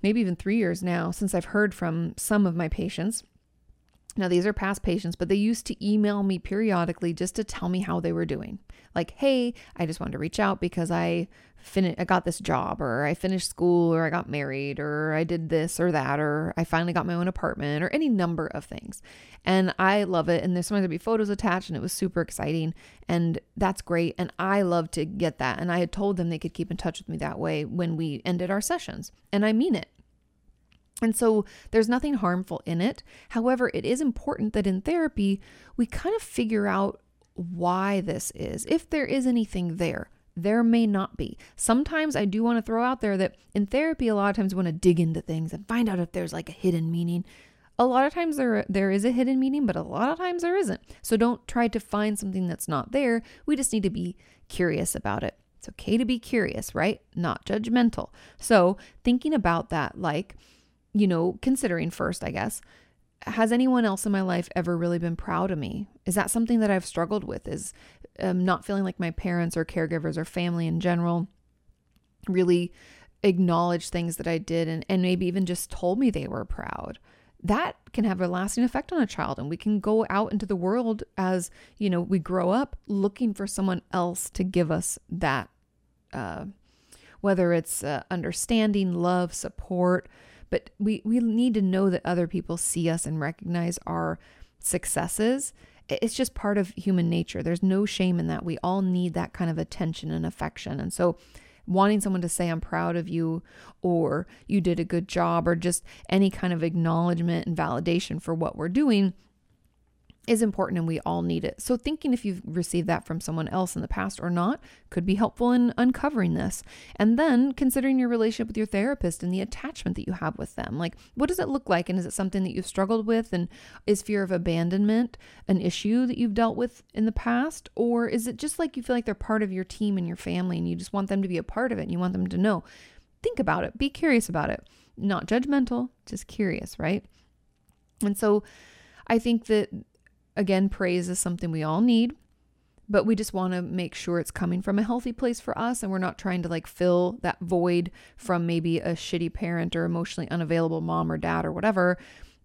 [SPEAKER 1] maybe even three years now, since I've heard from some of my patients. Now, these are past patients, but they used to email me periodically just to tell me how they were doing. Like, hey, I just wanted to reach out because I fin- I got this job, or I finished school, or I got married, or I did this or that, or I finally got my own apartment, or any number of things. And I love it. And there's sometimes there'd be photos attached, and it was super exciting. And that's great. And I love to get that. And I had told them they could keep in touch with me that way when we ended our sessions. And I mean it. And so there's nothing harmful in it. However, it is important that in therapy, we kind of figure out why this is, if there is anything there. There may not be. Sometimes I do want to throw out there that in therapy, a lot of times we want to dig into things and find out if there's like a hidden meaning. A lot of times there there is a hidden meaning, but a lot of times there isn't. So don't try to find something that's not there. We just need to be curious about it. It's okay to be curious, right? Not judgmental. So thinking about that, like, you know, considering first, I guess, has anyone else in my life ever really been proud of me? Is that something that I've struggled with? Is um, not feeling like my parents or caregivers or family in general really acknowledge things that I did and, and maybe even just told me they were proud? That can have a lasting effect on a child. And we can go out into the world as, you know, we grow up looking for someone else to give us that, uh, whether it's uh, understanding, love, support but we we need to know that other people see us and recognize our successes. It's just part of human nature. There's no shame in that. We all need that kind of attention and affection. And so wanting someone to say, I'm proud of you, or you did a good job, or just any kind of acknowledgement and validation for what we're doing is important and we all need it. So, thinking if you've received that from someone else in the past or not could be helpful in uncovering this. And then considering your relationship with your therapist and the attachment that you have with them. Like, what does it look like? And is it something that you've struggled with? And is fear of abandonment an issue that you've dealt with in the past? Or is it just like you feel like they're part of your team and your family and you just want them to be a part of it and you want them to know? Think about it, be curious about it. Not judgmental, just curious, right? And so, I think that Again, praise is something we all need, but we just want to make sure it's coming from a healthy place for us and we're not trying to like fill that void from maybe a shitty parent or emotionally unavailable mom or dad or whatever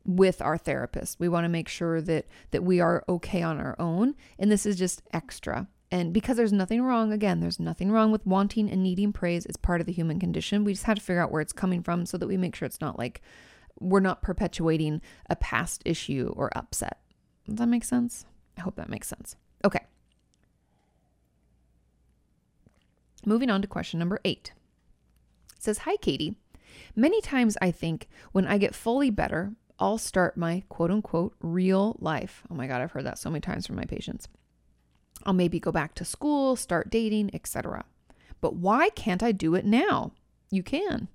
[SPEAKER 1] with our therapist. We want to make sure that that we are okay on our own and this is just extra. And because there's nothing wrong, again, there's nothing wrong with wanting and needing praise. It's part of the human condition. We just have to figure out where it's coming from so that we make sure it's not like we're not perpetuating a past issue or upset. Does that make sense? I hope that makes sense. Okay. Moving on to question number eight. It says, Hi, Kati. Many times I think when I get fully better, I'll start my quote unquote real life. Oh my God, I've heard that so many times from my patients. I'll maybe go back to school, start dating, etc. But why can't I do it now? You can.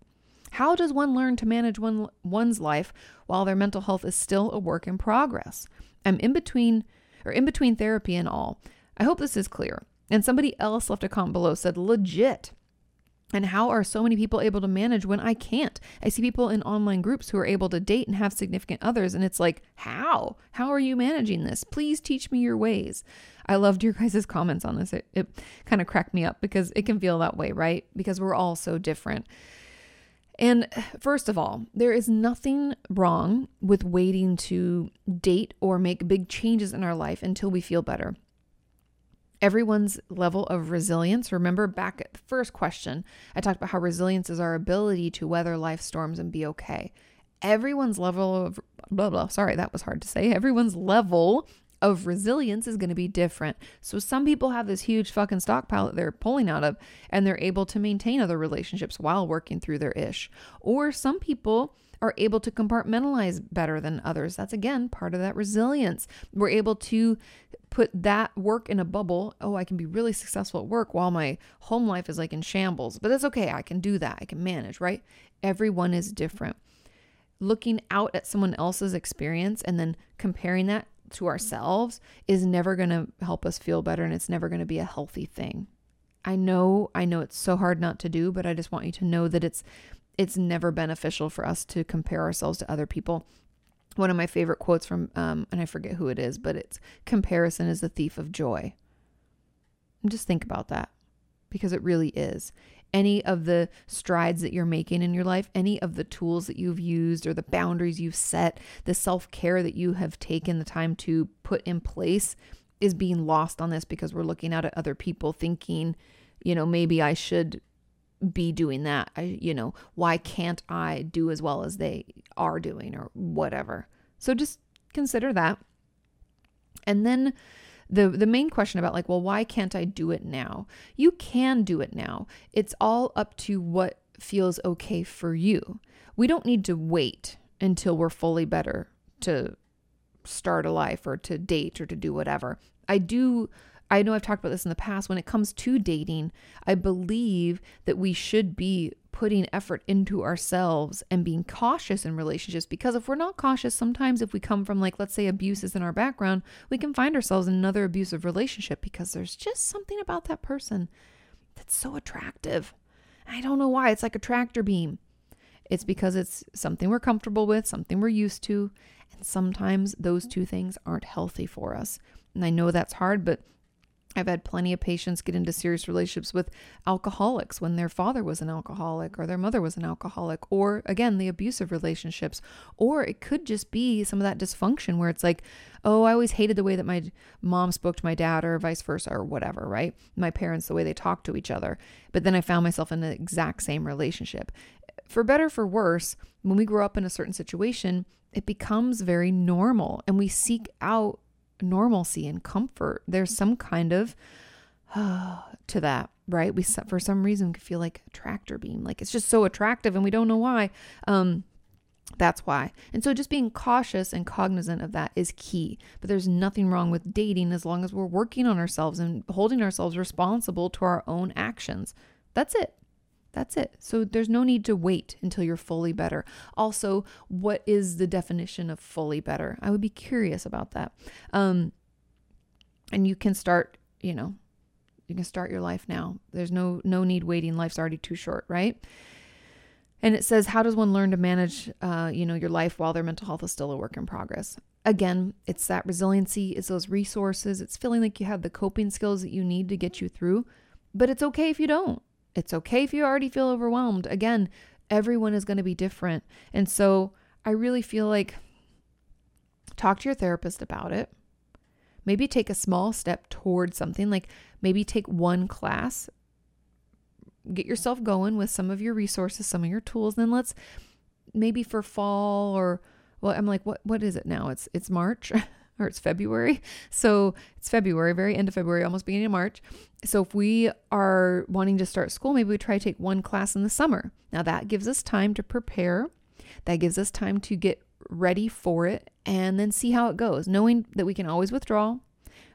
[SPEAKER 1] How does one learn to manage one, one's life while their mental health is still a work in progress? I'm in between or in between therapy and all. I hope this is clear. And somebody else left a comment below said legit. And how are so many people able to manage when I can't? I see people in online groups who are able to date and have significant others, and it's like, how? How are you managing this? Please teach me your ways. I loved your (laughs) guys' comments on this. It, it kind of cracked me up because it can feel that way, right? Because we're all so different. And first of all, there is nothing wrong with waiting to date or make big changes in our life until we feel better. Everyone's level of resilience. Remember back at the first question, I talked about how resilience is our ability to weather life storms and be okay. Everyone's level of blah blah, sorry, that was hard to say. Everyone's level of resilience is going to be different. So some people have this huge fucking stockpile that they're pulling out of and they're able to maintain other relationships while working through their ish. Or some people are able to compartmentalize better than others. That's again part of that resilience. We're able to put that work in a bubble. Oh, I can be really successful at work while my home life is like in shambles. But that's okay. I can do that. I can manage, right? Everyone is different. Looking out at someone else's experience and then comparing that to ourselves is never going to help us feel better and it's never going to be a healthy thing. I know, I know it's so hard not to do, but I just want you to know that it's it's never beneficial for us to compare ourselves to other people. One of my favorite quotes from um and I forget who it is, but it's comparison is the thief of joy. And just think about that because it really is any of the strides that you're making in your life, any of the tools that you've used or the boundaries you've set, the self care that you have taken the time to put in place is being lost on this because we're looking out at other people thinking, you know, maybe I should be doing that. I, you know, why can't I do as well as they are doing or whatever? So just consider that. And then the the main question about like well why can't i do it now? You can do it now. It's all up to what feels okay for you. We don't need to wait until we're fully better to start a life or to date or to do whatever. I do I know I've talked about this in the past. When it comes to dating, I believe that we should be putting effort into ourselves and being cautious in relationships because if we're not cautious sometimes if we come from like let's say abuses in our background we can find ourselves in another abusive relationship because there's just something about that person that's so attractive. I don't know why. It's like a tractor beam. It's because it's something we're comfortable with something we're used to and sometimes those two things aren't healthy for us. And i know that's hard but I've had plenty of patients get into serious relationships with alcoholics when their father was an alcoholic or their mother was an alcoholic, or again, the abusive relationships. Or it could just be some of that dysfunction where it's like, oh, I always hated the way that my mom spoke to my dad, or vice versa, or whatever, right? My parents, the way they talk to each other. But then I found myself in the exact same relationship. For better, for worse, when we grow up in a certain situation, it becomes very normal and we seek out normalcy and comfort. There's some kind of uh, (sighs) to that right? We for some reason could feel like a tractor beam, like it's just so attractive, and we don't know why. Um, that's why. And so just being cautious and cognizant of that is key. But there's nothing wrong with dating as long as we're working on ourselves and holding ourselves responsible to our own actions. That's it. That's it. So there's no need to wait until you're fully better. Also, what is the definition of fully better? I would be curious about that. Um, and you can start, you know, you can start your life now. There's no no need waiting. Life's already too short, right? And it says, how does one learn to manage, uh, you know, your life while their mental health is still a work in progress? Again, it's that resiliency, it's those resources, it's feeling like you have the coping skills that you need to get you through. But it's okay if you don't. It's okay if you already feel overwhelmed. Again, everyone is going to be different. And so I really feel like talk to your therapist about it. Maybe take a small step towards something, like maybe take one class get yourself going with some of your resources, some of your tools. Then let's maybe for fall or well, I'm like, what what is it now? It's it's March (laughs) or it's February. (laughs) So it's February, very end of February, almost beginning of March. So if we are wanting to start school, maybe we try to take one class in the summer. Now that gives us time to prepare. That gives us time to get ready for it and then see how it goes, knowing that we can always withdraw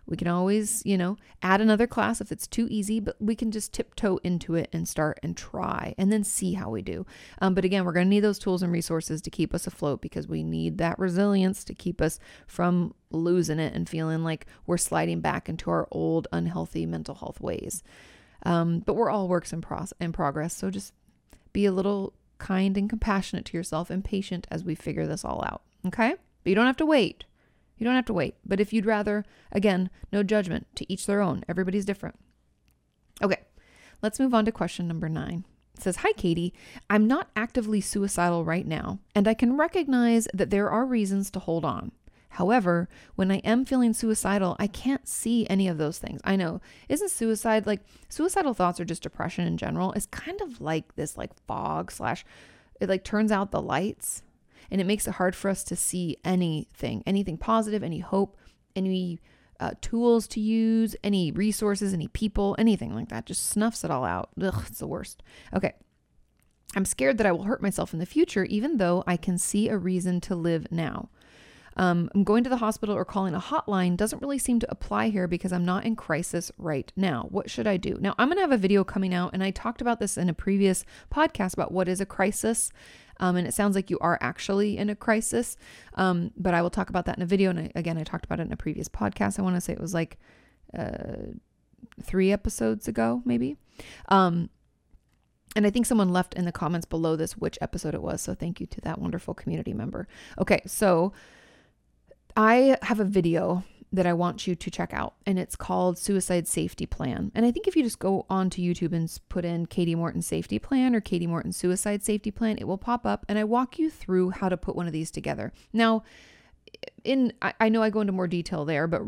[SPEAKER 1] we can always, you know, add another class if it's too easy, but we can just tiptoe into it and start and try and then see how we do. Um, but again, we're going to need those tools and resources to keep us afloat because we need that resilience to keep us from losing it and feeling like we're sliding back into our old unhealthy mental health ways. Um, but we're all works in, pro- in progress. So just be a little kind and compassionate to yourself and patient as we figure this all out. Okay? But you don't have to wait. You don't have to wait. But if you'd rather, again, no judgment, to each their own. Everybody's different. Okay, let's move on to question number nine. It says, Hi, Kati. I'm not actively suicidal right now, and I can recognize that there are reasons to hold on. However, when I am feeling suicidal, I can't see any of those things. I know. Isn't suicide like suicidal thoughts or just depression in general? It's kind of like this like fog slash it like turns out the lights and it makes it hard for us to see anything, anything positive, any hope, any uh, tools to use, any resources, any people, anything like that. Just snuffs it all out. Ugh, it's the worst. Okay. I'm scared that I will hurt myself in the future, even though I can see a reason to live now. Um, going to the hospital or calling a hotline doesn't really seem to apply here because I'm not in crisis right now. What should I do? Now, I'm going to have a video coming out, and I talked about this in a previous podcast about what is a crisis. Um, and it sounds like you are actually in a crisis. Um, but I will talk about that in a video. And I, again, I talked about it in a previous podcast. I want to say it was like uh, three episodes ago, maybe. Um, and I think someone left in the comments below this which episode it was. So thank you to that wonderful community member. Okay, so I have a video that I want you to check out, and it's called Suicide Safety Plan. And I think if you just go onto YouTube and put in Kati Morton Safety Plan or Kati Morton Suicide Safety Plan, it will pop up, and I walk you through how to put one of these together. Now, in I, I know I go into more detail there, but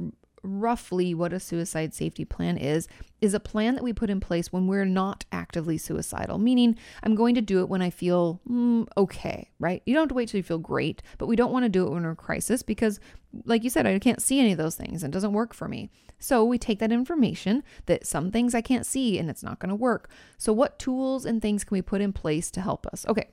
[SPEAKER 1] roughly what a suicide safety plan is is a plan that we put in place when we're not actively suicidal meaning i'm going to do it when i feel mm, okay right you don't have to wait till you feel great but we don't want to do it when we're in crisis because like you said i can't see any of those things and it doesn't work for me so we take that information that some things i can't see and it's not going to work so what tools and things can we put in place to help us okay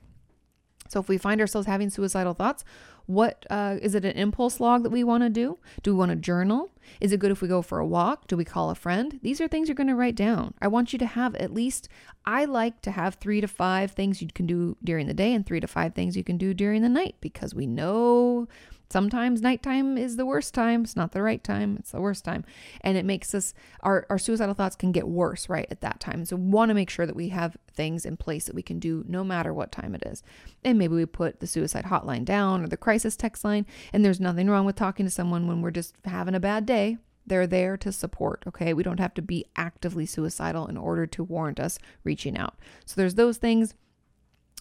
[SPEAKER 1] so if we find ourselves having suicidal thoughts, what uh, is it an impulse log that we want to do? Do we want to journal? Is it good if we go for a walk? Do we call a friend? These are things you're going to write down. I want you to have at least, I like to have three to five things you can do during the day and three to five things you can do during the night because we know Sometimes nighttime is the worst time. It's not the right time. It's the worst time. And it makes us, our, our suicidal thoughts can get worse right at that time. So we want to make sure that we have things in place that we can do no matter what time it is. And maybe we put the suicide hotline down or the crisis text line. And there's nothing wrong with talking to someone when we're just having a bad day. They're there to support, okay? We don't have to be actively suicidal in order to warrant us reaching out. So there's those things.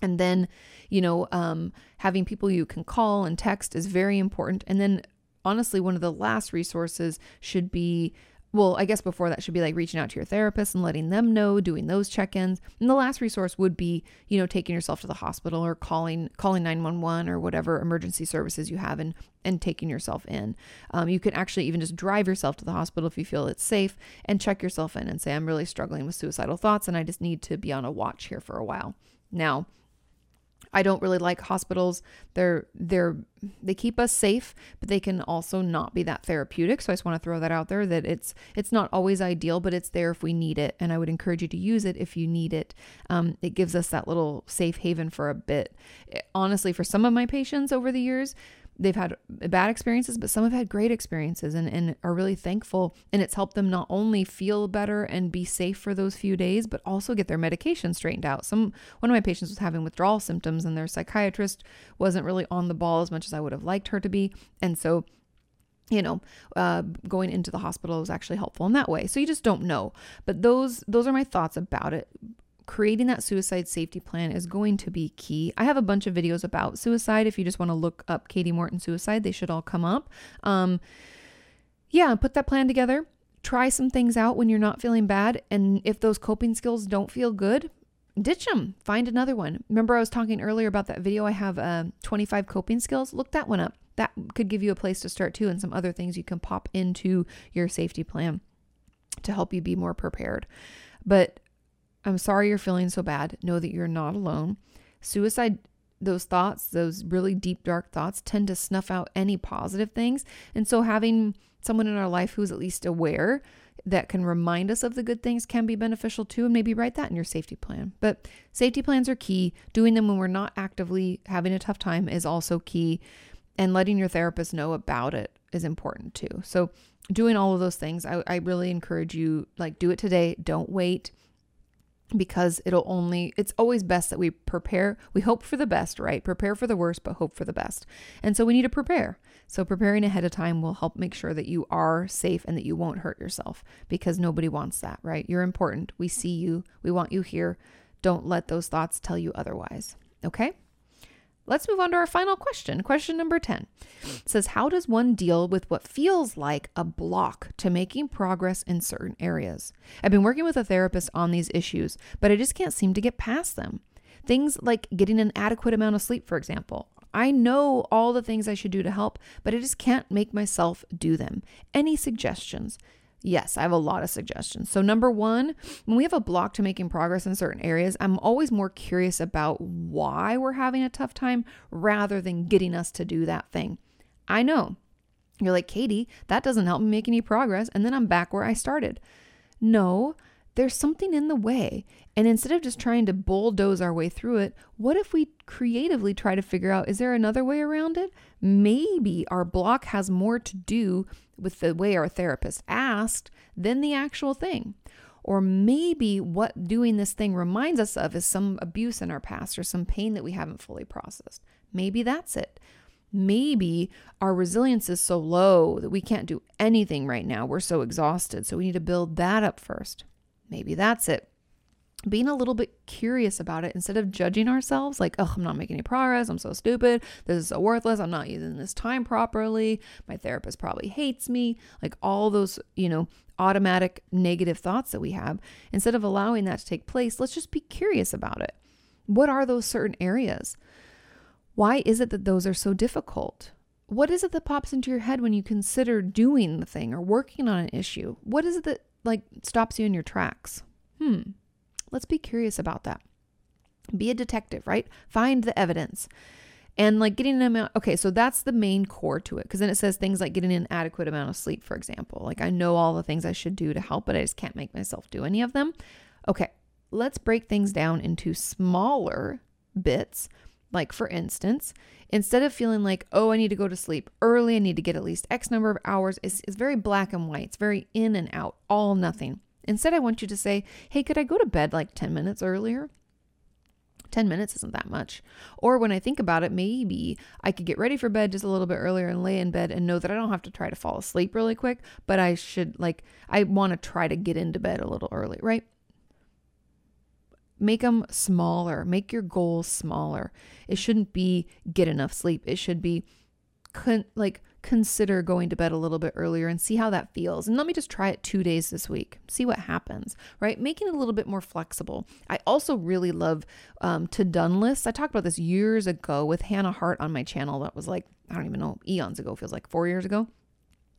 [SPEAKER 1] And then, you know, um, having people you can call and text is very important. And then, honestly, one of the last resources should be well, I guess before that should be like reaching out to your therapist and letting them know, doing those check-ins. And the last resource would be, you know, taking yourself to the hospital or calling calling 911 or whatever emergency services you have and and taking yourself in. Um, you can actually even just drive yourself to the hospital if you feel it's safe and check yourself in and say, I'm really struggling with suicidal thoughts and I just need to be on a watch here for a while. Now, I don't really like hospitals. They're they're they keep us safe, but they can also not be that therapeutic. So I just want to throw that out there that it's it's not always ideal, but it's there if we need it, and I would encourage you to use it if you need it. Um, it gives us that little safe haven for a bit. honestly, for some of my patients over the years, they've had bad experiences, but some have had great experiences and, and are really thankful. And it's helped them not only feel better and be safe for those few days, but also get their medication straightened out. Some one of my patients was having withdrawal symptoms, and their psychiatrist wasn't really on the ball as much as I would have liked her to be. And so you know uh, going into the hospital was actually helpful in that way so you just don't know but those those are my thoughts about it creating that suicide safety plan is going to be key. I have a bunch of videos about suicide. If you just want to look up Kati Morton suicide, they should all come up. Um, yeah, put that plan together. Try some things out when you're not feeling bad. And if those coping skills don't feel good, ditch them. Find another one. Remember, I was talking earlier about that video I have uh, 25 coping skills? Look that one up. That could give you a place to start too, and some other things you can pop into your safety plan to help you be more prepared. But I'm sorry you're feeling so bad. Know that you're not alone. Suicide, those thoughts, those really deep, dark thoughts, tend to snuff out any positive things. And so, having someone in our life who's at least aware that can remind us of the good things can be beneficial too. And maybe write that in your safety plan. But safety plans are key. Doing them when we're not actively having a tough time is also key. And letting your therapist know about it is important too. So, doing all of those things, I, I really encourage you like, do it today. Don't wait because it'll only it's always best that we prepare. We hope for the best right? Prepare for the worst but hope for the best. And so we need to prepare. So preparing ahead of time will help make sure that you are safe and that you won't hurt yourself because nobody wants that right? You're important. We see you. We want you here. Don't let those thoughts tell you otherwise. Okay Let's move on to our final question. Question number 10 it says, How does one deal with what feels like a block to making progress in certain areas? I've been working with a therapist on these issues, but I just can't seem to get past them. Things like getting an adequate amount of sleep, for example. I know all the things I should do to help, but I just can't make myself do them. Any suggestions? Yes, I have a lot of suggestions. So, number one, when we have a block to making progress in certain areas, I'm always more curious about why we're having a tough time rather than getting us to do that thing. I know you're like, Kati, that doesn't help me make any progress. And then I'm back where I started. No, there's something in the way. And instead of just trying to bulldoze our way through it, what if we creatively try to figure out is there another way around it? Maybe our block has more to do with the way our therapist asked than the actual thing. Or maybe what doing this thing reminds us of is some abuse in our past or some pain that we haven't fully processed. Maybe that's it. Maybe our resilience is so low that we can't do anything right now. We're so exhausted. So we need to build that up first. Maybe that's it. Being a little bit curious about it instead of judging ourselves like, oh, I'm not making any progress. I'm so stupid. This is so worthless. I'm not using this time properly. My therapist probably hates me. Like all those, you know, automatic negative thoughts that we have. Instead of allowing that to take place, let's just be curious about it. What are those certain areas? Why is it that those are so difficult? What is it that pops into your head when you consider doing the thing or working on an issue? What is it that like stops you in your tracks. Hmm. Let's be curious about that. Be a detective, right? Find the evidence. And like getting an amount, okay, so that's the main core to it. Cause then it says things like getting an adequate amount of sleep, for example. Like I know all the things I should do to help, but I just can't make myself do any of them. Okay, let's break things down into smaller bits. Like, for instance, instead of feeling like, oh, I need to go to sleep early, I need to get at least X number of hours, it's, it's very black and white. It's very in and out, all nothing. Instead, I want you to say, hey, could I go to bed like 10 minutes earlier? 10 minutes isn't that much. Or when I think about it, maybe I could get ready for bed just a little bit earlier and lay in bed and know that I don't have to try to fall asleep really quick, but I should, like, I want to try to get into bed a little early, right? Make them smaller. Make your goals smaller. It shouldn't be get enough sleep. It should be con- like consider going to bed a little bit earlier and see how that feels. And let me just try it two days this week, see what happens, right? Making it a little bit more flexible. I also really love um, to done lists. I talked about this years ago with Hannah Hart on my channel. That was like, I don't even know, eons ago, feels like four years ago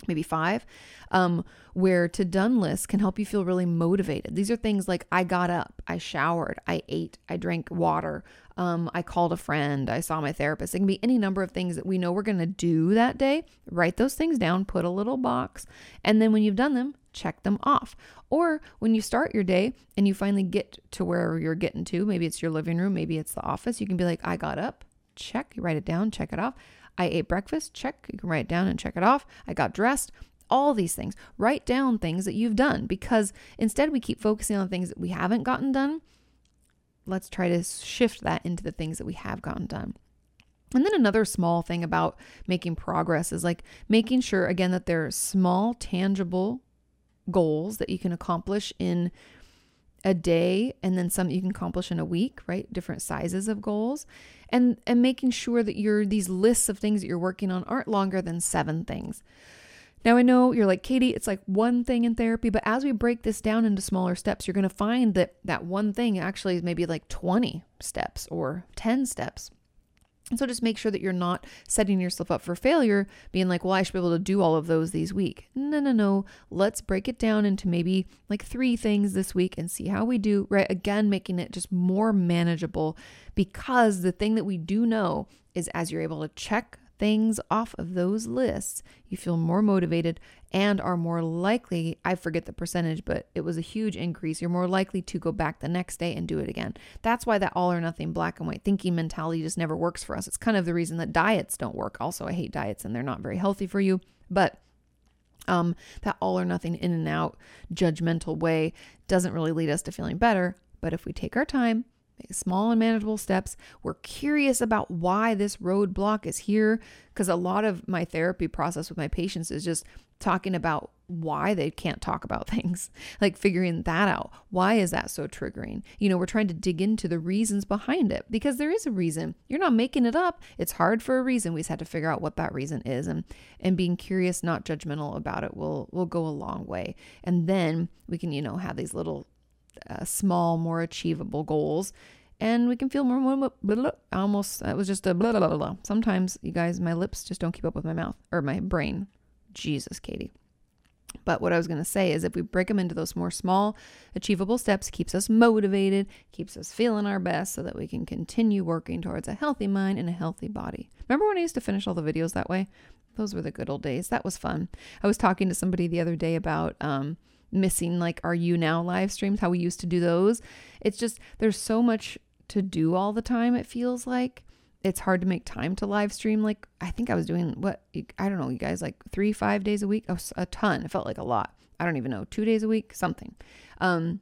[SPEAKER 1] maybe five, um, where to done lists can help you feel really motivated. These are things like I got up, I showered, I ate, I drank water, um, I called a friend, I saw my therapist. It can be any number of things that we know we're going to do that day. Write those things down, put a little box, and then when you've done them, check them off. Or when you start your day and you finally get to wherever you're getting to, maybe it's your living room, maybe it's the office, you can be like, I got up, check, you write it down, check it off. I ate breakfast, check. You can write it down and check it off. I got dressed, all these things. Write down things that you've done because instead we keep focusing on things that we haven't gotten done. Let's try to shift that into the things that we have gotten done. And then another small thing about making progress is like making sure, again, that there are small, tangible goals that you can accomplish in a day and then some you can accomplish in a week, right? Different sizes of goals. And and making sure that your these lists of things that you're working on aren't longer than 7 things. Now I know you're like Kati, it's like one thing in therapy, but as we break this down into smaller steps, you're going to find that that one thing actually is maybe like 20 steps or 10 steps. And so just make sure that you're not setting yourself up for failure, being like, well, I should be able to do all of those these week. No, no, no. Let's break it down into maybe like three things this week and see how we do, right? Again, making it just more manageable because the thing that we do know is as you're able to check things off of those lists, you feel more motivated and are more likely, I forget the percentage, but it was a huge increase. You're more likely to go back the next day and do it again. That's why that all or nothing black and white thinking mentality just never works for us. It's kind of the reason that diets don't work. Also, I hate diets and they're not very healthy for you, but um, that all or nothing in and out judgmental way doesn't really lead us to feeling better. But if we take our time, small and manageable steps. We're curious about why this roadblock is here because a lot of my therapy process with my patients is just talking about why they can't talk about (laughs) things, like figuring that out. Why is that so triggering? You know, we're trying to dig into the reasons behind it because there is a reason. You're not making it up. It's hard for a reason. We just had to figure out what that reason is and and being curious, not judgmental about it will will go a long way. And then we can, you know, have these little uh, small, more achievable goals. And we can feel more, more, blah, blah, almost, that was just a blah, blah, blah, blah. Sometimes, you guys, my lips just don't keep up with my mouth or my brain. Jesus, Kati. But what I was going to say is if we break them into those more small, achievable steps, keeps us motivated, keeps us feeling our best so that we can continue working towards a healthy mind and a healthy body. Remember when I used to finish all the videos that way? Those were the good old days. That was fun. I was talking to somebody the other day about um, missing like our YouNow live streams, how we used to do those. It's just there's so much to do all the time, it feels like. It's hard to make time to live stream. Like, I think I was doing what, I don't know, you guys, like three, five days a week, a ton. It felt like a lot. I don't even know, two days a week, something. Um,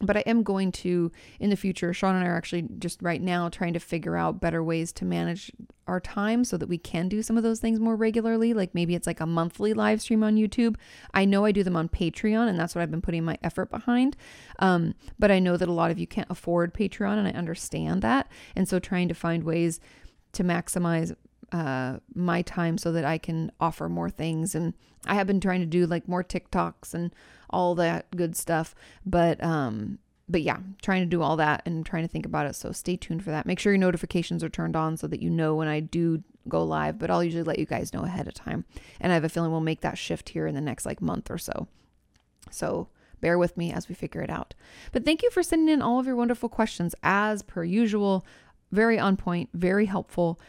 [SPEAKER 1] but I am going to in the future. Sean and I are actually just right now trying to figure out better ways to manage our time so that we can do some of those things more regularly. Like maybe it's like a monthly live stream on YouTube. I know I do them on Patreon, and that's what I've been putting my effort behind. Um, but I know that a lot of you can't afford Patreon, and I understand that. And so trying to find ways to maximize uh, my time so that I can offer more things. And I have been trying to do like more TikToks and all that good stuff. But um, but yeah, trying to do all that and trying to think about it. So stay tuned for that. Make sure your notifications are turned on so that you know when I do go live. But I'll usually let you guys know ahead of time. And I have a feeling we'll make that shift here in the next like month or so. So bear with me as we figure it out. But thank you for sending in all of your wonderful questions as per usual. Very on point, very helpful.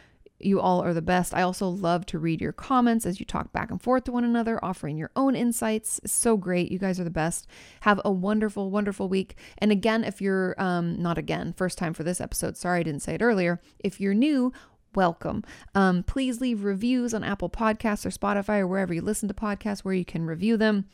[SPEAKER 1] You all are the best. I also love to read your comments as you talk back and forth to one another, offering your own insights. It's so great. You guys are the best. Have a wonderful, wonderful week. And again, if you're um, not again, first time for this episode, sorry I didn't say it earlier. If you're new, welcome. Um, please leave reviews on Apple Podcasts or Spotify or wherever you listen to podcasts where you can review them.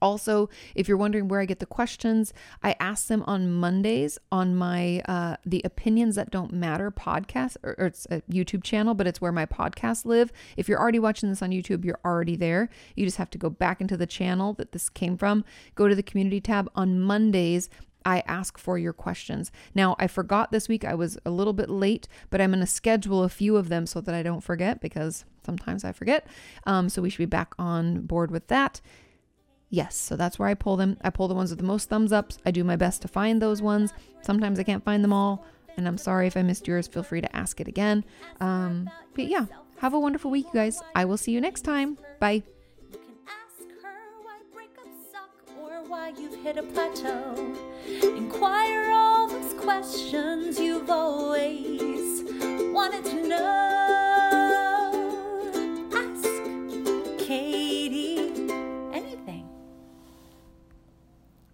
[SPEAKER 1] Also, if you're wondering where I get the questions, I ask them on Mondays on my uh, the Opinions That Don't Matter podcast, or, or, it's a YouTube channel, but it's where my podcasts live. If you're already watching this on YouTube, you're already there. You just have to go back into the channel that this came from, go to the community tab on Mondays, I ask for your questions. Now, I forgot this week, I was a little bit late, but I'm going to schedule a few of them so that I don't forget because sometimes I forget. Um, so we should be back on board with that. Yes, so that's where I pull them. I pull the ones with the most thumbs ups. I do my best to find those ones. Sometimes I can't find them all, and I'm sorry if I missed yours. Feel free to ask it again. Um, but yeah, have a wonderful week, you guys. I will see you next time. Bye.
[SPEAKER 2] why you've hit a plateau. Inquire all those questions you've always wanted to know. Ask Kate.